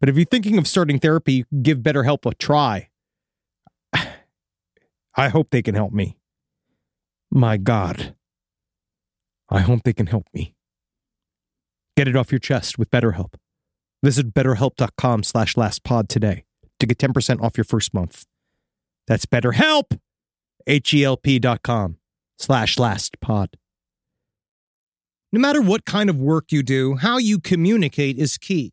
But if you're thinking of starting therapy, give BetterHelp a try. I hope they can help me. My God. I hope they can help me. Get it off your chest with BetterHelp. Visit betterhelp.com slash lastpod today to get 10% off your first month. That's BetterHelp, H-E-L-P dot com slash lastpod. No matter what kind of work you do, how you communicate is key.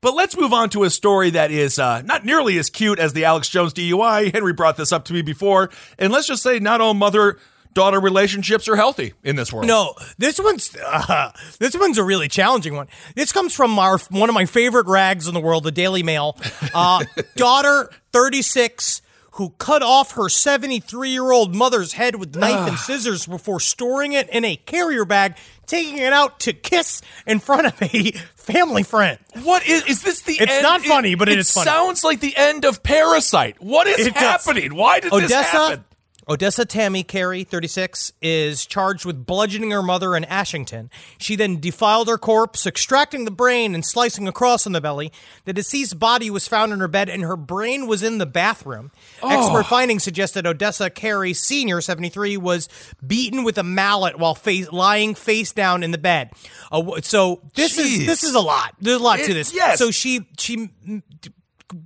But let's move on to a story that is uh, not nearly as cute as the Alex Jones DUI. Henry brought this up to me before. And let's just say not all mother daughter relationships are healthy in this world. No, this one's uh, this one's a really challenging one. This comes from our one of my favorite rags in the world, the Daily Mail. Uh, daughter, thirty six, who cut off her seventy three year old mother's head with knife and scissors before storing it in a carrier bag, taking it out to kiss in front of a family friend. What is is this the It's end? not funny, but it is funny. It sounds like the end of Parasite. What is It does. happening? Why did this Odessa, happen? Odessa Tammy Carey, 36, is charged with bludgeoning her mother in Ashington. She then defiled her corpse, extracting the brain and slicing across on the belly. The deceased body was found in her bed, and her brain was in the bathroom. Expert findings suggest that Odessa Carey Sr., 73, was beaten with a mallet while face, lying face down in the bed. Uh, so this Jeez. is this is a lot. There's a lot to this. yes. So she she.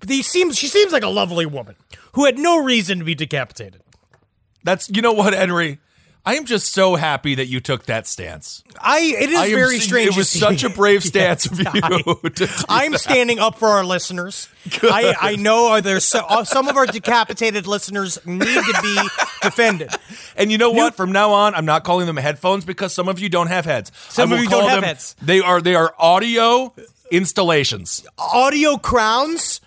These seems she seems like a lovely woman who had no reason to be decapitated. That's you know what, Henry. I am just so happy that you took that stance. I it is I am very strange. It was such a brave stance of you. I, that. standing up for our listeners. I, I know there's so, uh, some of our decapitated listeners need to be defended. And you know what? From now on, I'm not calling them headphones because some of you don't have heads. Some of you don't have them- heads. They are they are audio installations. Audio crowns.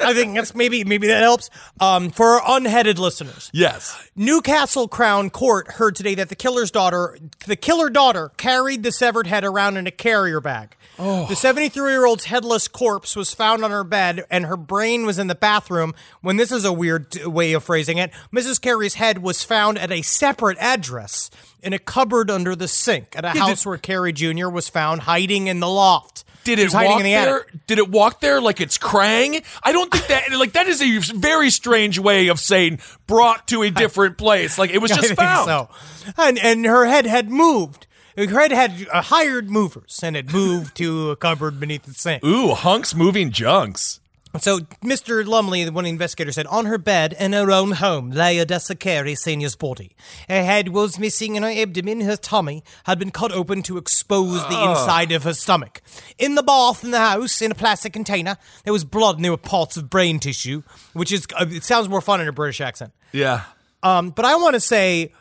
I think that's maybe maybe that helps. Um, for our unheaded listeners, Yes. Newcastle Crown Court heard today that the killer's daughter, the killer daughter, carried the severed head around in a carrier bag. Oh. The 73 year old's headless corpse was found on her bed, and her brain was in the bathroom. When this is a weird way of phrasing it, Mrs. Carey's head was found at a separate address in a cupboard under the sink at a house where Carey Jr. was found hiding in the loft. Did it walk in the there? attic. Did it walk there like it's Krang? I don't think that like that is a very strange way of saying brought to a different place. Like it was I just think found. So, and and her head had moved. Her head had uh, hired movers, and it moved to a cupboard beneath the sink. Ooh, hunks moving junks. So, Mr. Lumley, the one investigator, said on her bed in her own home lay Odessa Carey Senior's body. Her head was missing, and her abdomen, her tummy, had been cut open to expose the inside of her stomach. In the bath in the house, in a plastic container, there was blood and there were parts of brain tissue, which is uh, it sounds more fun in a British accent. Yeah. Um, but I want to say.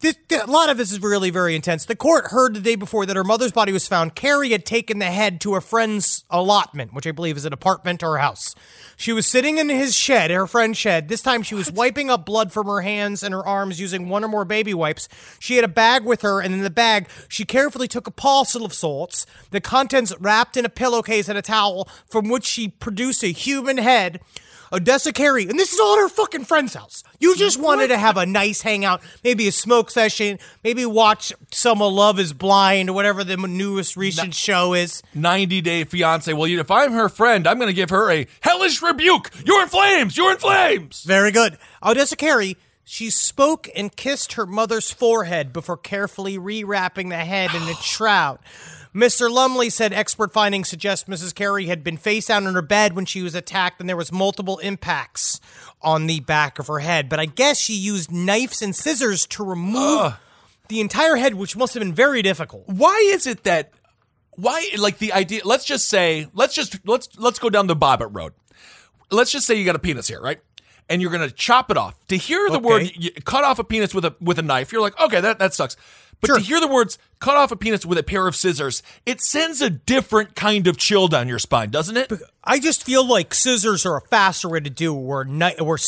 This, a lot of this is really very intense. The court heard the day before that her mother's body was found. Carey had taken the head to a friend's allotment, which I believe is an apartment or a house. She was sitting in his shed, her friend's shed. This time she was wiping up blood from her hands and her arms using one or more baby wipes. She had a bag with her, and in the bag, she carefully took a parcel of sorts, the contents wrapped in a pillowcase and a towel, from which she produced a human head. Odessa Carey, and this is all at her fucking friend's house. You just wanted to have a nice hangout, maybe a smoke session, maybe watch some of Love is Blind or whatever the newest recent show is. 90 Day Fiance. Well, if I'm her friend, I'm going to give her a hellish rebuke. You're in flames. You're in flames. Very good. Odessa Carey, she spoke and kissed her mother's forehead before carefully rewrapping the head in a shroud. Mr. Lumley said expert findings suggest Mrs. Carey had been face down in her bed when she was attacked and there was multiple impacts on the back of her head. But I guess she used knives and scissors to remove the entire head, which must have been very difficult. Why is it that why like the idea let's just say let's just let's let's go down the Bobbitt road. Let's just say you got a penis here, right? And you're going to chop it off. To hear the Okay. word you cut off a penis with a with a knife, you're like, "Okay, that that sucks." But Sure. to hear the words "cut off a penis with a pair of scissors," it sends a different kind of chill down your spine, doesn't it? I just feel like scissors are a faster way to do it. Where kni- where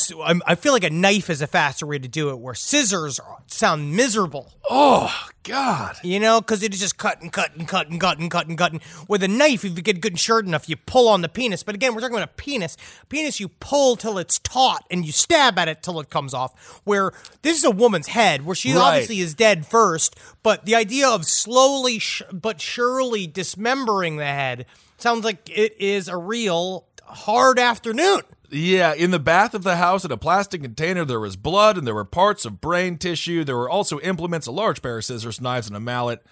I feel like a knife is a faster way to do it. Where scissors are- sound miserable. Oh God! You know, because it is just cut and cut and cut and cut and cut and cut. And with a knife, if you get good and short enough, you pull on the penis. But again, we're talking about a penis. Penis, you pull till it's taut and you stab at it till it comes off. Where this is a woman's head, where she Right. obviously is dead first. But the idea of slowly sh- but surely dismembering the head sounds like it is a real hard afternoon. Yeah, in the bath of the house, in a plastic container, there was blood and there were parts of brain tissue. There were also implements, a large pair of scissors, knives, and a mallet.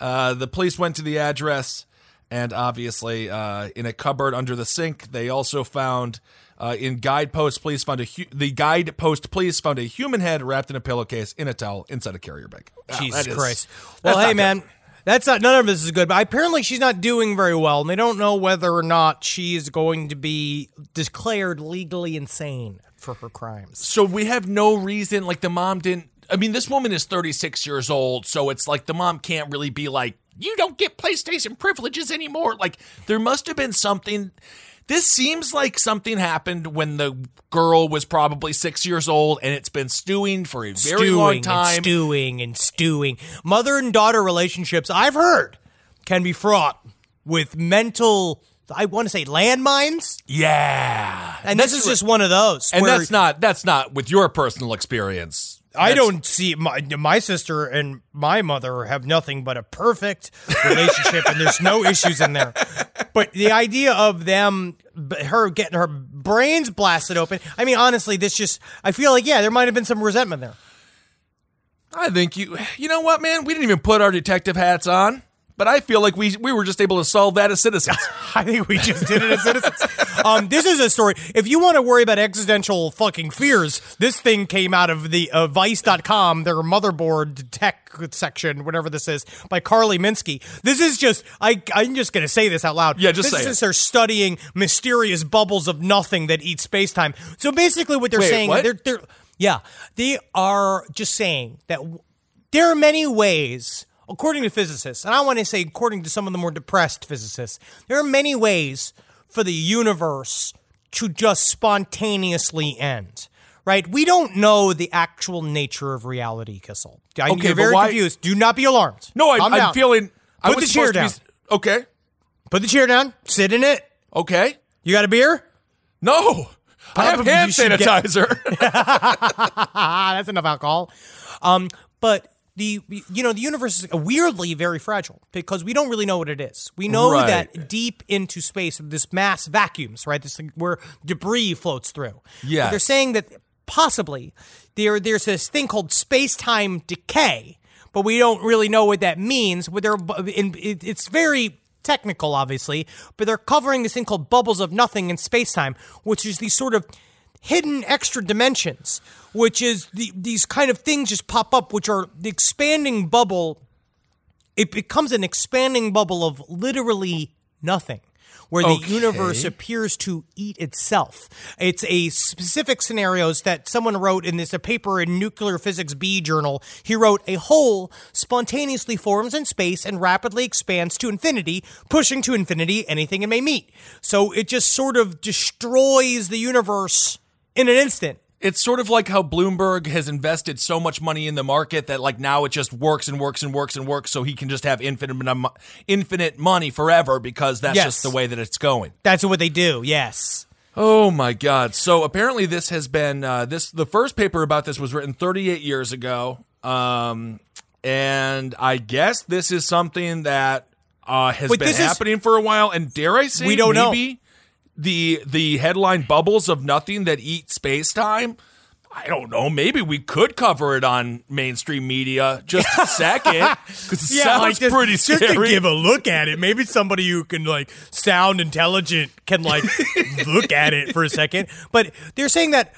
Uh, the police went to the address, and obviously, uh, in a cupboard under the sink, they also found. Uh, in guidepost, police found a hu- the guidepost police found a human head wrapped in a pillowcase in a towel inside a carrier bag. Wow, Jesus that is- Christ. Well, hey, good. man. That's not, none of this is good, but apparently she's not doing very well, and they don't know whether or not she is going to be declared legally insane for her crimes. So we have no reason, like the mom didn't. I mean, this woman is 36 years old, so it's like the mom can't really be like, you don't get PlayStation privileges anymore. Like, there must have been something. This seems like something happened when the girl was probably six years old, and it's been stewing for a very long time. and stewing and stewing. Mother and daughter relationships, I've heard, can be fraught with mental, I want to say landmines. yeah, And this is just one of those. and that's not that's not with your personal experience. I don't see my my sister and my mother have nothing but a perfect relationship, and there's no issues in there. But the idea of them, her getting her brains blasted open. I mean, honestly, this just I feel like yeah, there might have been some resentment there. I think you. You know what, man? We didn't even put our detective hats on, but I feel like we we were just able to solve that as citizens. I think we just did it as citizens. Um, this is a story. If you want to worry about existential fucking fears, this thing came out of the uh, Vice.com, their motherboard tech section, whatever this is, by Carly Minsky. This is just, I, I'm just going to say this out loud. Yeah, just this say is it. they're studying mysterious bubbles of nothing that eat space time. So basically, what they're Wait, saying, what? they're, they're, yeah, they are just saying that w- there are many ways, according to physicists, and I want to say according to some of the more depressed physicists, there are many ways for the universe to just spontaneously end. Right? We don't know the actual nature of reality, Kissel. I, Okay, you're very why- confused. Do not be alarmed. No, I, down. feeling. I Put the chair down. be- okay. Put the chair down. Sit in it. Okay. You got a beer? No. I have hand get- sanitizer. Ah, that's enough alcohol. Um, but the you know the universe is weirdly very fragile because we don't really know what it is. We know Right. that deep into space, this mass vacuums, right? This thing where debris floats through. But they're saying that possibly there there's this thing called space time decay, but we don't really know what that means. But they're in, it, it's very technical, obviously, but they're covering this thing called bubbles of nothing in space time, which is these sort of hidden extra dimensions, which is the, these kind of things just pop up, which are the expanding bubble. It becomes an expanding bubble of literally nothing. Where the Okay. universe appears to eat itself. It's a specific scenarios that someone wrote in this a paper in Nuclear Physics B journal. He wrote a hole spontaneously forms in space and rapidly expands to infinity, pushing to infinity anything it may meet. So it just sort of destroys the universe in an instant. it's sort of like how Bloomberg has invested so much money in the market that like now it just works and works and works and works so he can just have infinite infinite money forever because that's Yes. just the way that it's going. That's what they do. Yes. Oh my god. So apparently this has been uh, this the first paper about this was written 38 years ago. Um and I guess this is something that uh, has Wait, been this is- happening for a while and dare I say We don't know. The the headline bubbles of nothing that eat space time I don't know. Maybe we could cover it on mainstream media just a second because it sounds just, pretty just scary. to give a look at it. Maybe somebody who can like sound intelligent can like look at it for a second. But they're saying that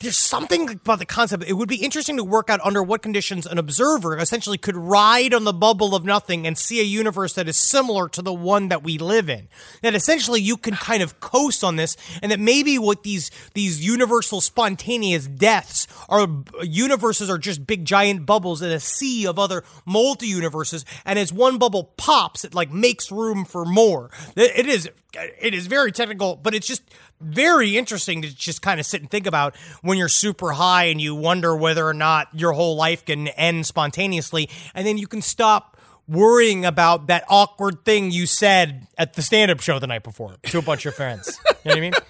there's something about the concept. It would be interesting to work out under what conditions an observer essentially could ride on the bubble of nothing and see a universe that is similar to the one that we live in. That essentially you can kind of coast on this, and that maybe what these these universal spontaneous deaths are universes are just big giant bubbles in a sea of other multi universes, and as one bubble pops, it like makes room for more. It it is it is very technical, but it's just very interesting to just kind of sit and think about when you're super high and you wonder whether or not your whole life can end spontaneously, and then you can stop worrying about that awkward thing you said at the stand-up show the night before to a bunch of friends. You know what I mean?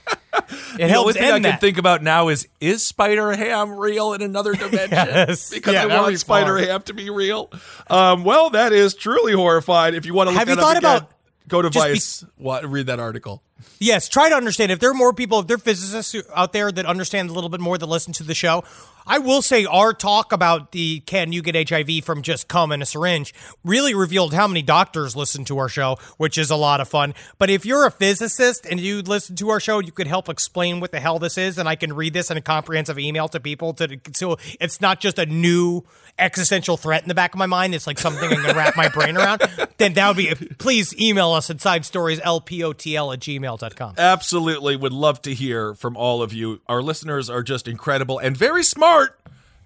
It the only helps thing I can that. think about now is is Spider Ham real in another dimension? Yes. Because Yeah, I want Spider Ham to be real. Um, well, that is truly horrifying. If you want to look Have that you thought again, about go to be- Vice. what, read that article. Yes, try to understand. If there are more people, if there are physicists out there that understand a little bit more that listen to the show, I will say our talk about the can you get HIV from just cum in a syringe really revealed how many doctors listen to our show, which is a lot of fun. But if you're a physicist and you listen to our show, you could help explain what the hell this is, and I can read this in a comprehensive email to people to so it's not just a new existential threat in the back of my mind. It's like something I can wrap my brain around. Then that would be please email us at side stories lpotl at gmail.com. Absolutely would love to hear from all of you. Our listeners are just incredible and very smart.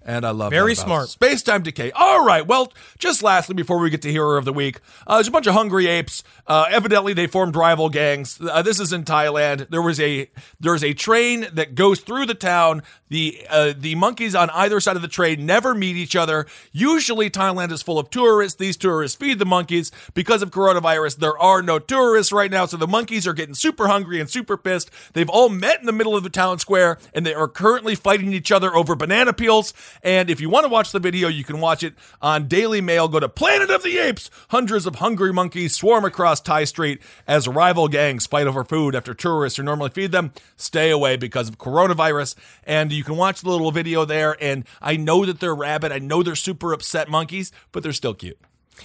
And I love Very smart. Space time decay. All right. Well, just lastly, before we get to hero of the week, uh, there's a bunch of hungry apes. Uh, evidently, they formed rival gangs. Uh, this is in Thailand. There was a there's a train that goes through the town. The uh, the monkeys on either side of the train never meet each other. Usually, Thailand is full of tourists. These tourists feed the monkeys. Because of coronavirus, there are no tourists right now. So the monkeys are getting super hungry and super pissed. They've all met in the middle of the town square, and they are currently fighting each other over banana peels. And if you want to watch the video, you can watch it on Daily Mail. Go to Planet of the Apes. Hundreds of hungry monkeys swarm across Thai Street as rival gangs fight over food after tourists who normally feed them stay away because of coronavirus. And you can watch the little video there. And I know that they're rabid. I know they're super upset monkeys, but they're still cute.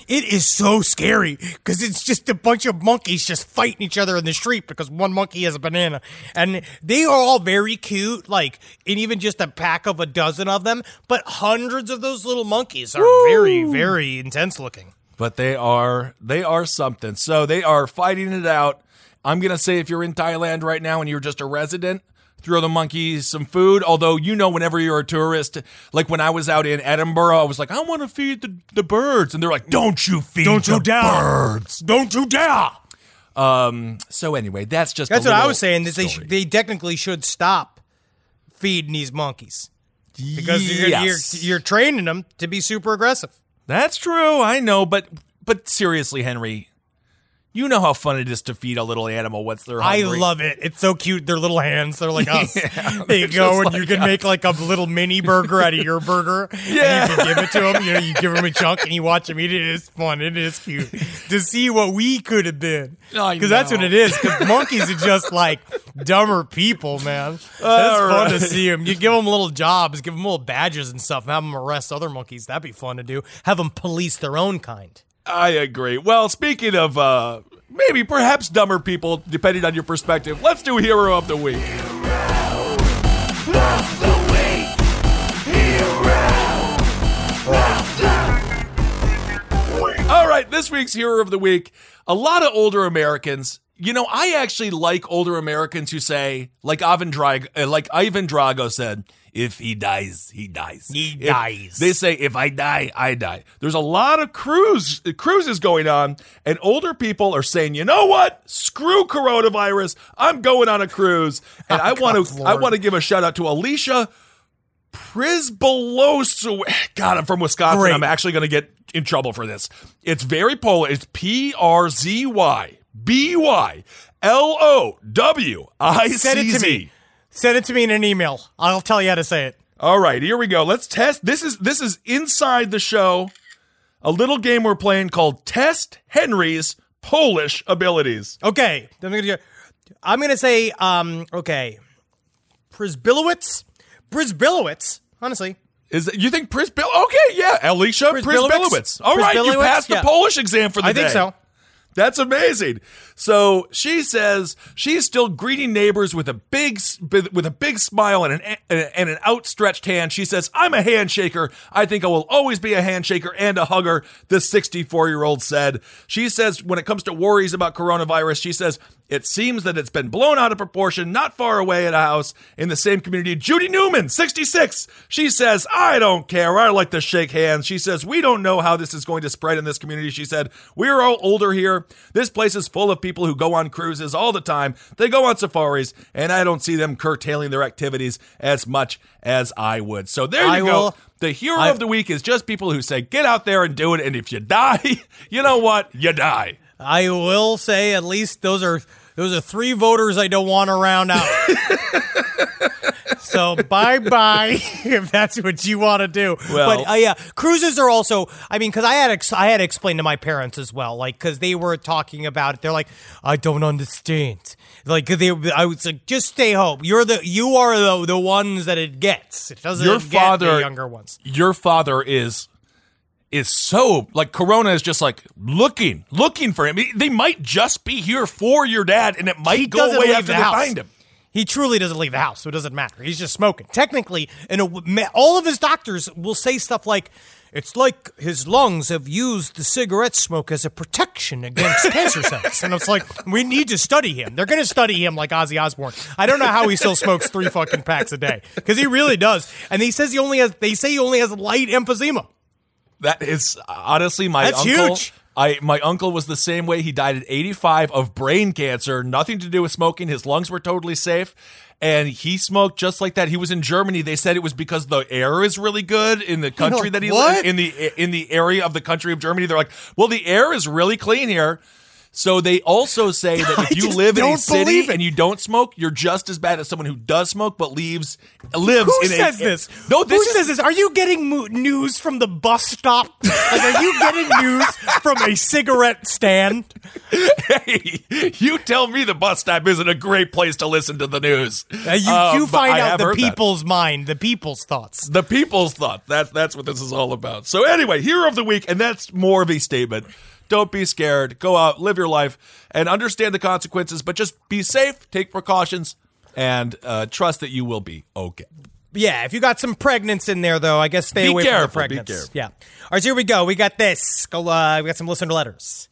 It is so scary because it's just a bunch of monkeys just fighting each other in the street because one monkey has a banana. And they are all very cute, like, and even just a pack of a dozen of them, but hundreds of those little monkeys are very, very intense looking. but they are they are something. So they are fighting it out. I'm gonna say if you're in Thailand right now and you're just a resident, throw the monkeys some food. Although you know, whenever you're a tourist, like when I was out in Edinburgh, I was like, I want to feed the, the birds, and they're like, Don't you feed Don't the you dare. birds? Don't you dare! Um. So anyway, that's just That's what I was saying. That they, sh- story. they technically should stop feeding these monkeys because you're, you're, you're training them to be super aggressive. That's true. I know, but but seriously, Henry, you know how fun it is to feed a little animal once they're I love it. It's so cute. Their little hands. They're like us. Yeah, they go and you can us. make like a little mini burger out of your burger. Yeah. And you can give it to them. You know, you give them a chunk and you watch them eat it. It is fun. It is cute to see what we could have been. Oh, because that's what it is. Because monkeys are just like dumber people, man. That's All fun to see them. You give them little jobs, give them little badges and stuff, and have them arrest other monkeys. That'd be fun to do. Have them police their own kind. I agree. Well, speaking of uh, maybe perhaps dumber people, depending on your perspective, let's do hero of the week. All right, this week's hero of the week. A lot of older Americans. You know, I actually like older Americans who say, like Ivan Drago, uh, like Ivan Drago said, "If he dies, he dies. He If- dies. They say, "If I die, I die." There's a lot of cruise cruises going on, and older people are saying, "You know what? Screw coronavirus. I'm going on a cruise." And oh, I want to, I want to give a shout out to Alicia Prisbalosu. God, I'm from Wisconsin. Great. I'm actually going to get in trouble for this. It's very Polish. It's P R Z Y B Y L O W I Send it to me. Send it to me in an email. I'll tell you how to say it. All right, here we go. Let's test. This is this is inside the show. A little game we're playing called Test Henry's Polish Abilities. Okay, I'm gonna. I'm gonna say. Um. Okay. Prisbilowitz. Prisbilowitz. Honestly, Is it, you think Prisbil? Okay, yeah, Alicia? Prisbilowicz. All right, you passed the Yeah. Polish exam for the I day. think so. That's amazing. So she says she's still greeting neighbors with a big with a big smile and an and an outstretched hand. She says, "I'm a handshaker. I think I will always be a handshaker and a hugger." The 64-year-old said. She says when it comes to worries about coronavirus, she says it seems that it's been blown out of proportion not far away at a house in the same community. Judy Newman, 66. She says, I don't care. I like to shake hands. She says, We don't know how this is going to spread in this community. She said, We're all older here. This place is full of people who go on cruises all the time. They go on safaris, and I don't see them curtailing their activities as much as I would. So there you I go. will- the hero I- of the week is just people who say, Get out there and do it. And if you die, you know what? You die. I will say at least those are those are three voters I don't want to round out. so bye bye if that's what you want to do. Well- but uh, yeah, cruises are also. I mean, because I had ex- I had to explain to my parents as well, like because they were talking about it. They're like, I don't understand. Like they, I was like, just stay home. You're the you are the the ones that it gets. It doesn't Your get father- the younger ones. your father is is so like corona is just like looking looking for him they might just be here for your dad and it might He go away leave after the they house. find him He truly doesn't leave the house, so it doesn't matter. He's just smoking. Technically, and all of his doctors will say stuff like, "It's like his lungs have used the cigarette smoke as a protection against cancer cells." And it's like, we need to study him. They're going to study him like Ozzy Osbourne. I don't know how he still smokes three fucking packs a day because he really does. And he says he only has. They say he only has light emphysema. That is honestly my That's uncle. huge. I my uncle was the same way. He died at 85 of brain cancer. Nothing to do with smoking. His lungs were totally safe. And he smoked just like that. He was in Germany. They said it was because the air is really good in the country that he lived in the in the area of the country of Germany. They're like well the air is really clean here So they also say that if you live in a city it. and you don't smoke, you're just as bad as someone who does smoke but leaves lives Who in says a this? No, this Who is says this? Are you getting mo- news from the bus stop? Like, are you getting news from a cigarette stand? hey, you tell me the bus stop isn't a great place to listen to the news. Uh, you Um, you find out the heard that. people's mind, the people's thoughts. the people's thought. That's that's what this is all about. So anyway, hero of the week, and that's more of a statement. Don't be scared. Go out, live your life, and understand the consequences. But just be safe, take precautions, and uh, trust that you will be okay. Yeah, if you got some pregnants in there, though, I guess stay Be away careful, from be the pregnants. careful. Yeah. All right, so here we go. We got this. Go. Uh, we got some listener letters.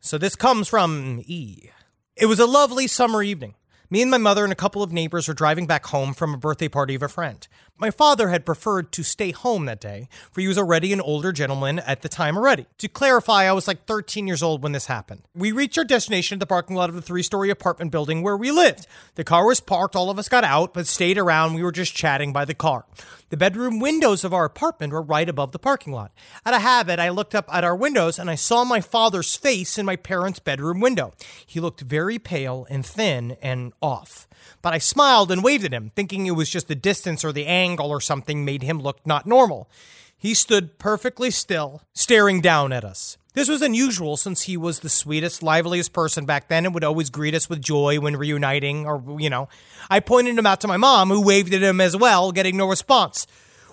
So this comes from E. It was a lovely summer evening. Me and my mother and a couple of neighbors were driving back home from a birthday party of a friend. My father had preferred to stay home that day, for he was already an older gentleman at the time already. To clarify, I was like 13 years old when this happened. We reached our destination at the parking lot of the three story apartment building where we lived. The car was parked, all of us got out, but stayed around. We were just chatting by the car. The bedroom windows of our apartment were right above the parking lot. Out of habit, I looked up at our windows and I saw my father's face in my parents' bedroom window. He looked very pale and thin and off. But I smiled and waved at him, thinking it was just the distance or the angle or something made him look not normal. He stood perfectly still, staring down at us. This was unusual since he was the sweetest, liveliest person back then and would always greet us with joy when reuniting, or, you know. I pointed him out to my mom, who waved at him as well, getting no response.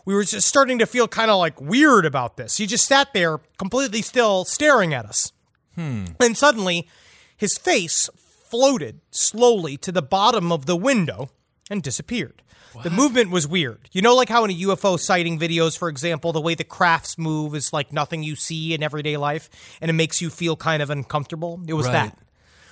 We were just starting to feel kind of like weird about this. He just sat there, completely still, staring at us. Hmm. And suddenly, his face floated slowly to the bottom of the window and disappeared. The movement was weird. You know, like how in a UFO sighting videos, for example, the way the crafts move is like nothing you see in everyday life, and it makes you feel kind of uncomfortable. It was Right. that.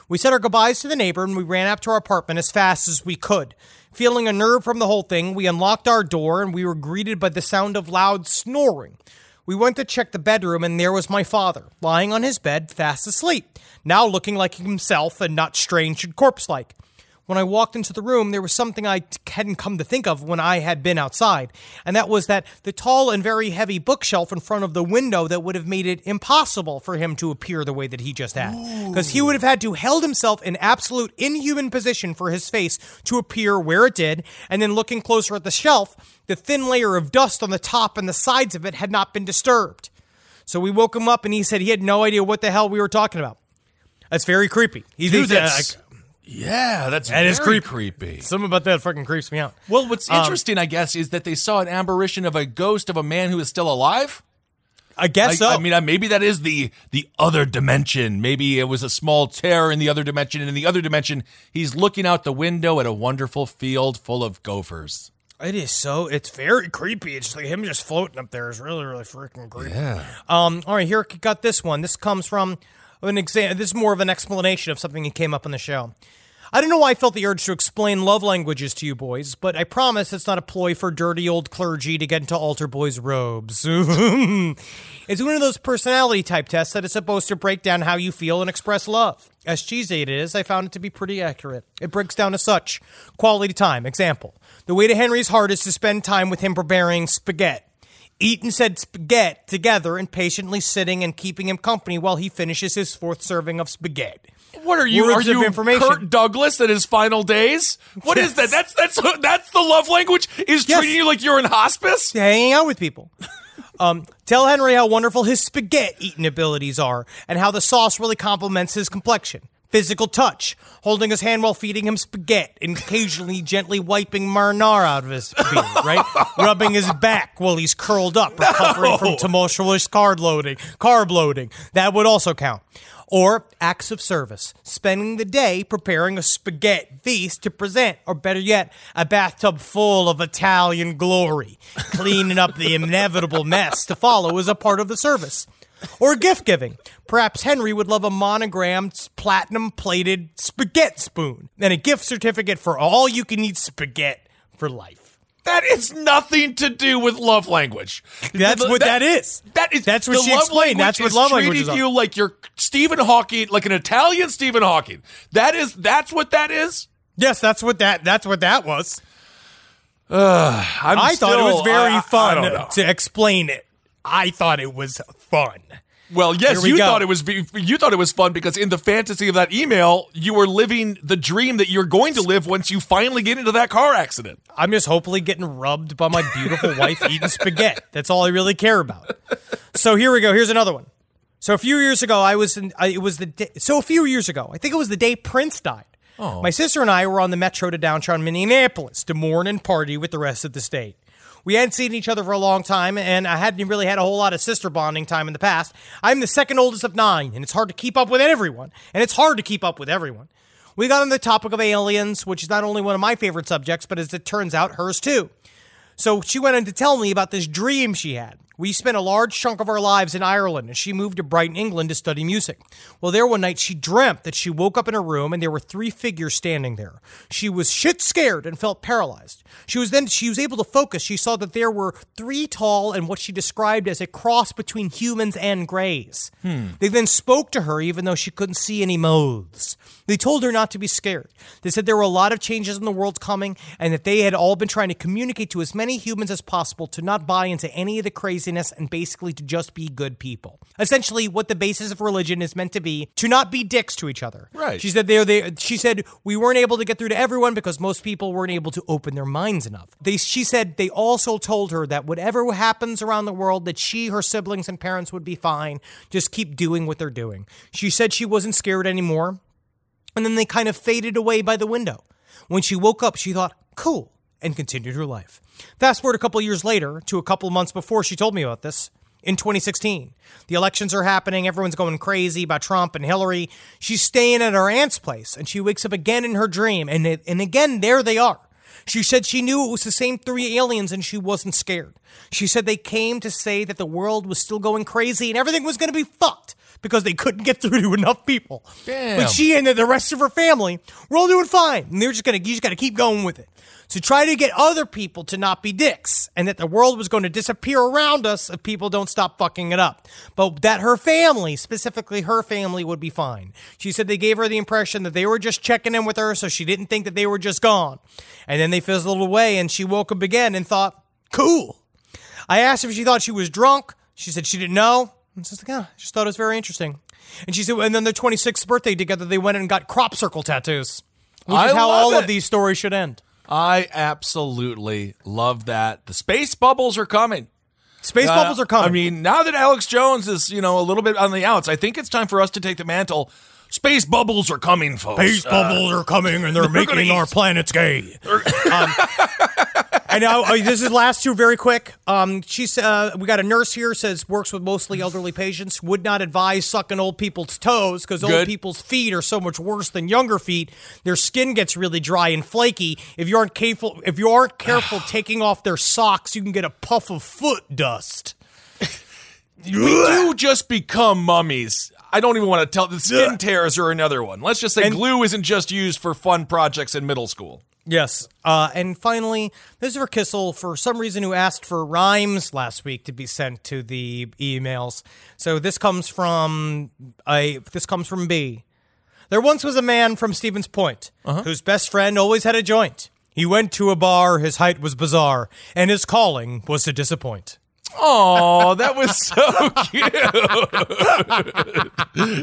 We said our goodbyes to the neighbor and we ran up to our apartment as fast as we could. Feeling a nerve from the whole thing, we unlocked our door and we were greeted by the sound of loud snoring. We went to check the bedroom and there was my father, lying on his bed, fast asleep, now looking like himself and not strange and corpse like. When I walked into the room, there was something I t- hadn't come to think of when I had been outside, and that was that the tall and very heavy bookshelf in front of the window that would have made it impossible for him to appear the way that he just had. Because he would have had to held himself in absolute inhuman position for his face to appear where it did, and then looking closer at the shelf, the thin layer of dust on the top and the sides of it had not been disturbed. So we woke him up, and he said he had no idea what the hell we were talking about. That's very creepy. He Dude, that's yeah, that's That is very creepy. Something about that fucking creeps me out. Well, what's interesting, I guess, is that they saw an apparition of a ghost of a man who is still alive. I guess so. I mean, maybe that is the the other dimension. Maybe it was a small tear in the other dimension, and in the other dimension, he's looking out the window at a wonderful field full of gophers. It is so. It's very creepy. It's like him just floating up there is really, really freaking creepy. Yeah. Um. All right. Here, got this one. This comes from an exam. This is more of an explanation of something that came up on the show. I don't know why I felt the urge to explain love languages to you boys, but I promise it's not a ploy for dirty old clergy to get into altar boys' robes. it's one of those personality type tests that is supposed to break down how you feel and express love. As cheesy it is, I found it to be pretty accurate. It breaks down to such quality time. Example: the way to Henry's heart is to spend time with him preparing spaghetti. Eating said spaghetti together and patiently sitting and keeping him company while he finishes his fourth serving of spaghetti. What are you? Words are you information. Kirk Douglas in his final days? What is that? That's that's that's the love language. Is Yes. treating you like you're in hospice? hanging out with people. Um, tell Henry how wonderful his spaghetti eating abilities are and how the sauce really complements his complexion. Physical touch, holding his hand while feeding him spaghetti and occasionally gently wiping marinara out of his beard, right? Rubbing his back while he's curled up, recovering from tumultuous carb loading. Carb loading. That would also count. Or acts of service, spending the day preparing a spaghetti feast to present, or better yet, a bathtub full of Italian glory, cleaning up the inevitable mess to follow is a part of the service. Or gift giving. Perhaps Henry would love a monogrammed, platinum plated spaghetti spoon and a gift certificate for all you can eat spaghetti for life. That is nothing to do with love language. That's what that is. That is That's what she love explained. That's what love language treating is. you like you're Stephen Hawking, like an Italian Stephen Hawking. That is that's what that is. Yes, that's what that that's what that was. I'm I thought it was very I- I fun don't to explain it. I thought it was fun. Well, yes, we you go. thought it was be- you thought it was fun because in the fantasy of that email, you were living the dream that you're going to live once you finally get into that car accident. I'm just hopefully getting rubbed by my beautiful wife eating spaghetti. That's all I really care about. So here we go. Here's another one. So a few years ago, I was in. I, it was the day, so a few years ago. I think it was the day Prince died. Oh. My sister and I were on the metro to downtown Minneapolis to mourn and party with the rest of the state. We hadn't seen each other for a long time, and I hadn't really had a whole lot of sister bonding time in the past. I'm the second oldest of nine, and it's hard to keep up with everyone. And it's hard to keep up with everyone. We got on the topic of aliens, which is not only one of my favorite subjects, but as it turns out, hers too. So she went on to tell me about this dream she had. We spent a large chunk of our lives in Ireland, and she moved to Brighton, England to study music. Well, there one night she dreamt that she woke up in her room and there were three figures standing there. She was shit scared and felt paralyzed. She was then she was able to focus. She saw that there were three tall and what she described as a cross between humans and greys. Hmm. They then spoke to her even though she couldn't see any mouths. They told her not to be scared. They said there were a lot of changes in the world coming and that they had all been trying to communicate to as many humans as possible to not buy into any of the craziness and basically to just be good people. Essentially, what the basis of religion is meant to be to not be dicks to each other. Right. She said they, they she said we weren't able to get through to everyone because most people weren't able to open their minds enough. They she said they also told her that whatever happens around the world that she, her siblings and parents would be fine. Just keep doing what they're doing. She said she wasn't scared anymore and then they kind of faded away by the window. When she woke up, she thought, cool, and continued her life. Fast forward a couple years later to a couple months before she told me about this. In 2016, the elections are happening. Everyone's going crazy about Trump and Hillary. She's staying at her aunt's place, and she wakes up again in her dream, and it, and again there they are. She said she knew it was the same three aliens, and she wasn't scared. She said they came to say that the world was still going crazy and everything was going to be fucked because they couldn't get through to enough people. Damn. But she and the rest of her family were all doing fine, and they're just gonna you just got to keep going with it. So try to get other people to not be dicks, and that the world was going to disappear around us if people don't stop fucking it up. But that her family, specifically her family, would be fine. She said they gave her the impression that they were just checking in with her, so she didn't think that they were just gone. And then they fizzled away, and she woke up again and thought, "Cool." I asked if she thought she was drunk. She said she didn't know. And she's like, yeah, I just thought it was very interesting. And she said, and then their 26th birthday together, they went and got crop circle tattoos, which I is how all it. of these stories should end. I absolutely love that. The space bubbles are coming. Space Uh, bubbles are coming. I mean, now that Alex Jones is, you know, a little bit on the outs, I think it's time for us to take the mantle. Space bubbles are coming, folks. space Uh, bubbles are coming and they're gonna making our planets gay. Um, I know. Oh, this is last two very quick. Um, she's uh, we got a nurse here says works with mostly elderly patients. Would not advise sucking old people's toes because old people's feet are so much worse than younger feet. Their skin gets really dry and flaky. If you aren't careful, if you aren't careful taking off their socks, you can get a puff of foot dust. we do just become mummies. I don't even want to tell. The skin tears are another one. Let's just say And- glue isn't just used for fun projects in middle school. Yes. Uh, and finally, this is for Kissel for some reason who asked for rhymes last week to be sent to the emails. So this comes from a this comes from B. There once was a man from Stevens Point whose best friend always had a joint. He went to a bar, his height was bizarre, and his calling was to disappoint. Oh, that was so cute.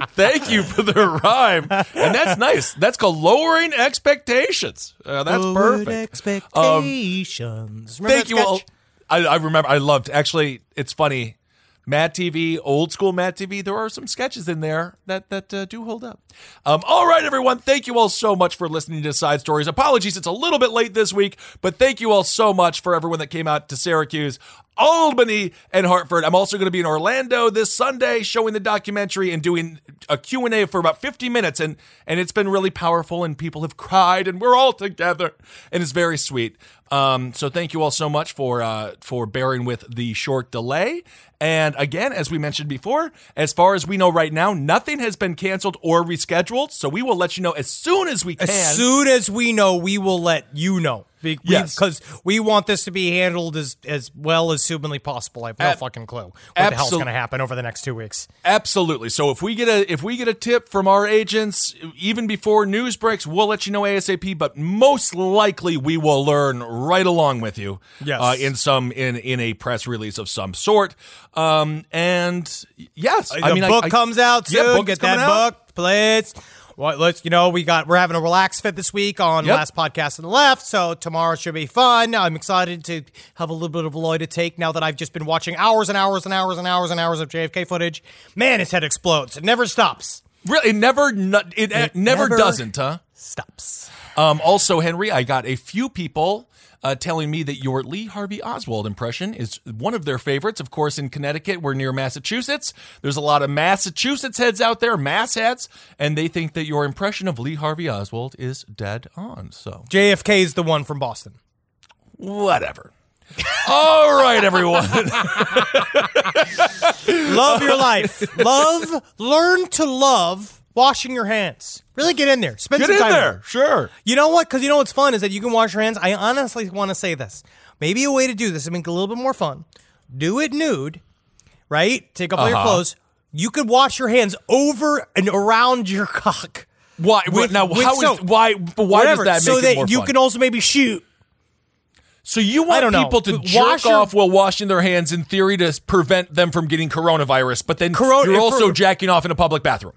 Thank you for the rhyme. And that's nice. That's called lowering expectations. Uh, that's perfect. Um, Expectations. Remember Thank you all. I, I remember. I loved. Actually, it's funny. Mad TV, old school Mad TV. There are some sketches in there that that uh, do hold up. Um, all right, everyone. Thank you all so much for listening to Side Stories. Apologies, it's a little bit late this week, but thank you all so much for everyone that came out to Syracuse, Albany, and Hartford. I'm also going to be in Orlando this Sunday, showing the documentary and doing a Q and A for about 50 minutes, and and it's been really powerful, and people have cried, and we're all together, and it's very sweet. Um, so thank you all so much for uh, for bearing with the short delay. And again, as we mentioned before, as far as we know right now, nothing has been canceled or rescheduled. So we will let you know as soon as we can. As soon as we know, we will let you know. Be- we- Yes. because we want this to be handled as as well as humanly possible. I have no Ab- fucking clue what the hell's going to happen over the next two weeks. Absolutely. So if we get a if we get a tip from our agents even before news breaks, we'll let you know ASAP. But most likely, we will learn right along with you. Yes. Uh, in some in in a press release of some sort. Um. And yes, the I mean, book I- comes out Yeah, soon. is Get that out. book, please. Well, let's you know we got we're having a relaxed fit this week on Yep. last podcast on the left, so tomorrow should be fun. I'm excited to have a little bit of a Lloyd to take now that I've just been watching hours and hours and hours and hours and hours of JFK footage. Man, his head explodes. It never stops. Really, it never it, It never, never- doesn't, huh? Stops. Um, also, Henry, I got a few people uh, telling me that your Lee Harvey Oswald impression is one of their favorites. Of course, in Connecticut, we're near Massachusetts. There's a lot of Massachusetts heads out there, mass heads, and they think that your impression of Lee Harvey Oswald is dead on. So, JFK is the one from Boston. whatever. All right, everyone. Love your life. love, learn to love washing your hands. Really get in there. Spend Get some in time there. Sure. You know what? Because you know what's fun is that you can wash your hands. I honestly want to say this. Maybe a way to do this to make it a little bit more fun. Do it nude, right? Take off all your Uh-huh. clothes. You could wash your hands over and around your cock. Why? With- now, with how is soap. why? But why Whatever. does that so make that it more you fun? can also maybe shoot. So you want people to jerk wash your- off while washing their hands in theory to prevent them from getting coronavirus, but then Corona- you're also for- jacking off in a public bathroom.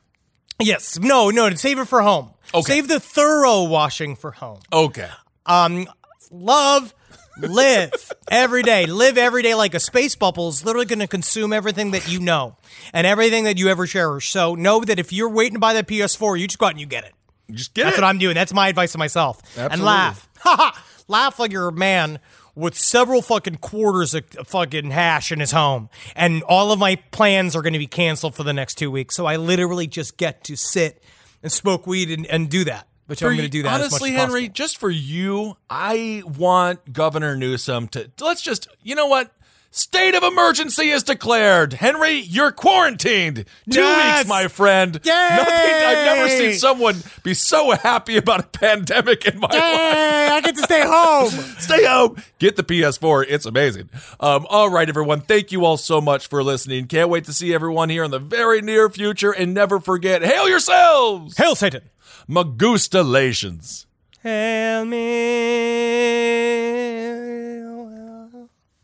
Yes. No, no, save it for home. Okay. Save the thorough washing for home. Okay. Um, love, live every day. Live every day like a space bubble is literally going to consume everything that you know and everything that you ever cherish. So know that if you're waiting to buy that PS4, you just go out and you get it. Just get it. That's it. what I'm doing. That's my advice to myself. Absolutely. And laugh. Ha ha. Laugh like you're a man with several fucking quarters of fucking hash in his home. And all of my plans are going to be canceled for the next two weeks. So I literally just get to sit and smoke weed and, and do that. Which I'm going to do that. Honestly, as much as Henry, possible. just for you, I want Governor Newsom to let's just you know what? State of emergency is declared. Henry, you're quarantined. Two Yes! weeks, my friend. Yay! Nothing I've never seen someone be so happy about a pandemic in my life. I get to stay home. Stay home. Get the PS4. It's amazing. Um, all right, everyone. Thank you all so much for listening. Can't wait to see everyone here in the very near future. And never forget, hail yourselves. Hail Satan. Magustalations. Hail me.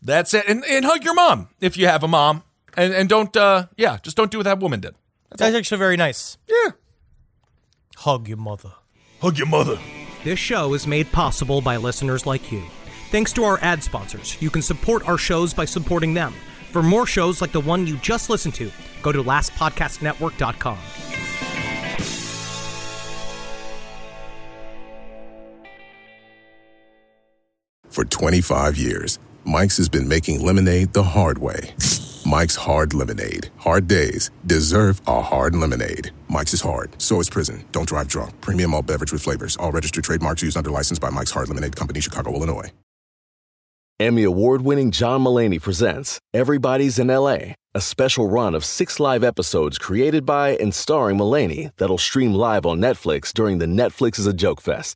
That's it. And, and hug your mom if you have a mom. And and don't uh yeah, just don't do what that woman did. That's actually very nice. Yeah. Hug your mother. Hug your mother. This show is made possible by listeners like you. Thanks to our ad sponsors, you can support our shows by supporting them. For more shows like the one you just listened to, go to lastpodcastnetwork.com. For 25 years, Mike's has been making lemonade the hard way. Mike's Hard Lemonade. Hard days deserve a hard lemonade. Mike's is hard, so is prison. Don't drive drunk. Premium all beverage with flavors. All registered trademarks used under license by Mike's Hard Lemonade Company, Chicago, Illinois. Emmy award winning John Mulaney presents Everybody's in LA, a special run of six live episodes created by and starring Mulaney that'll stream live on Netflix during the Netflix is a Joke Fest.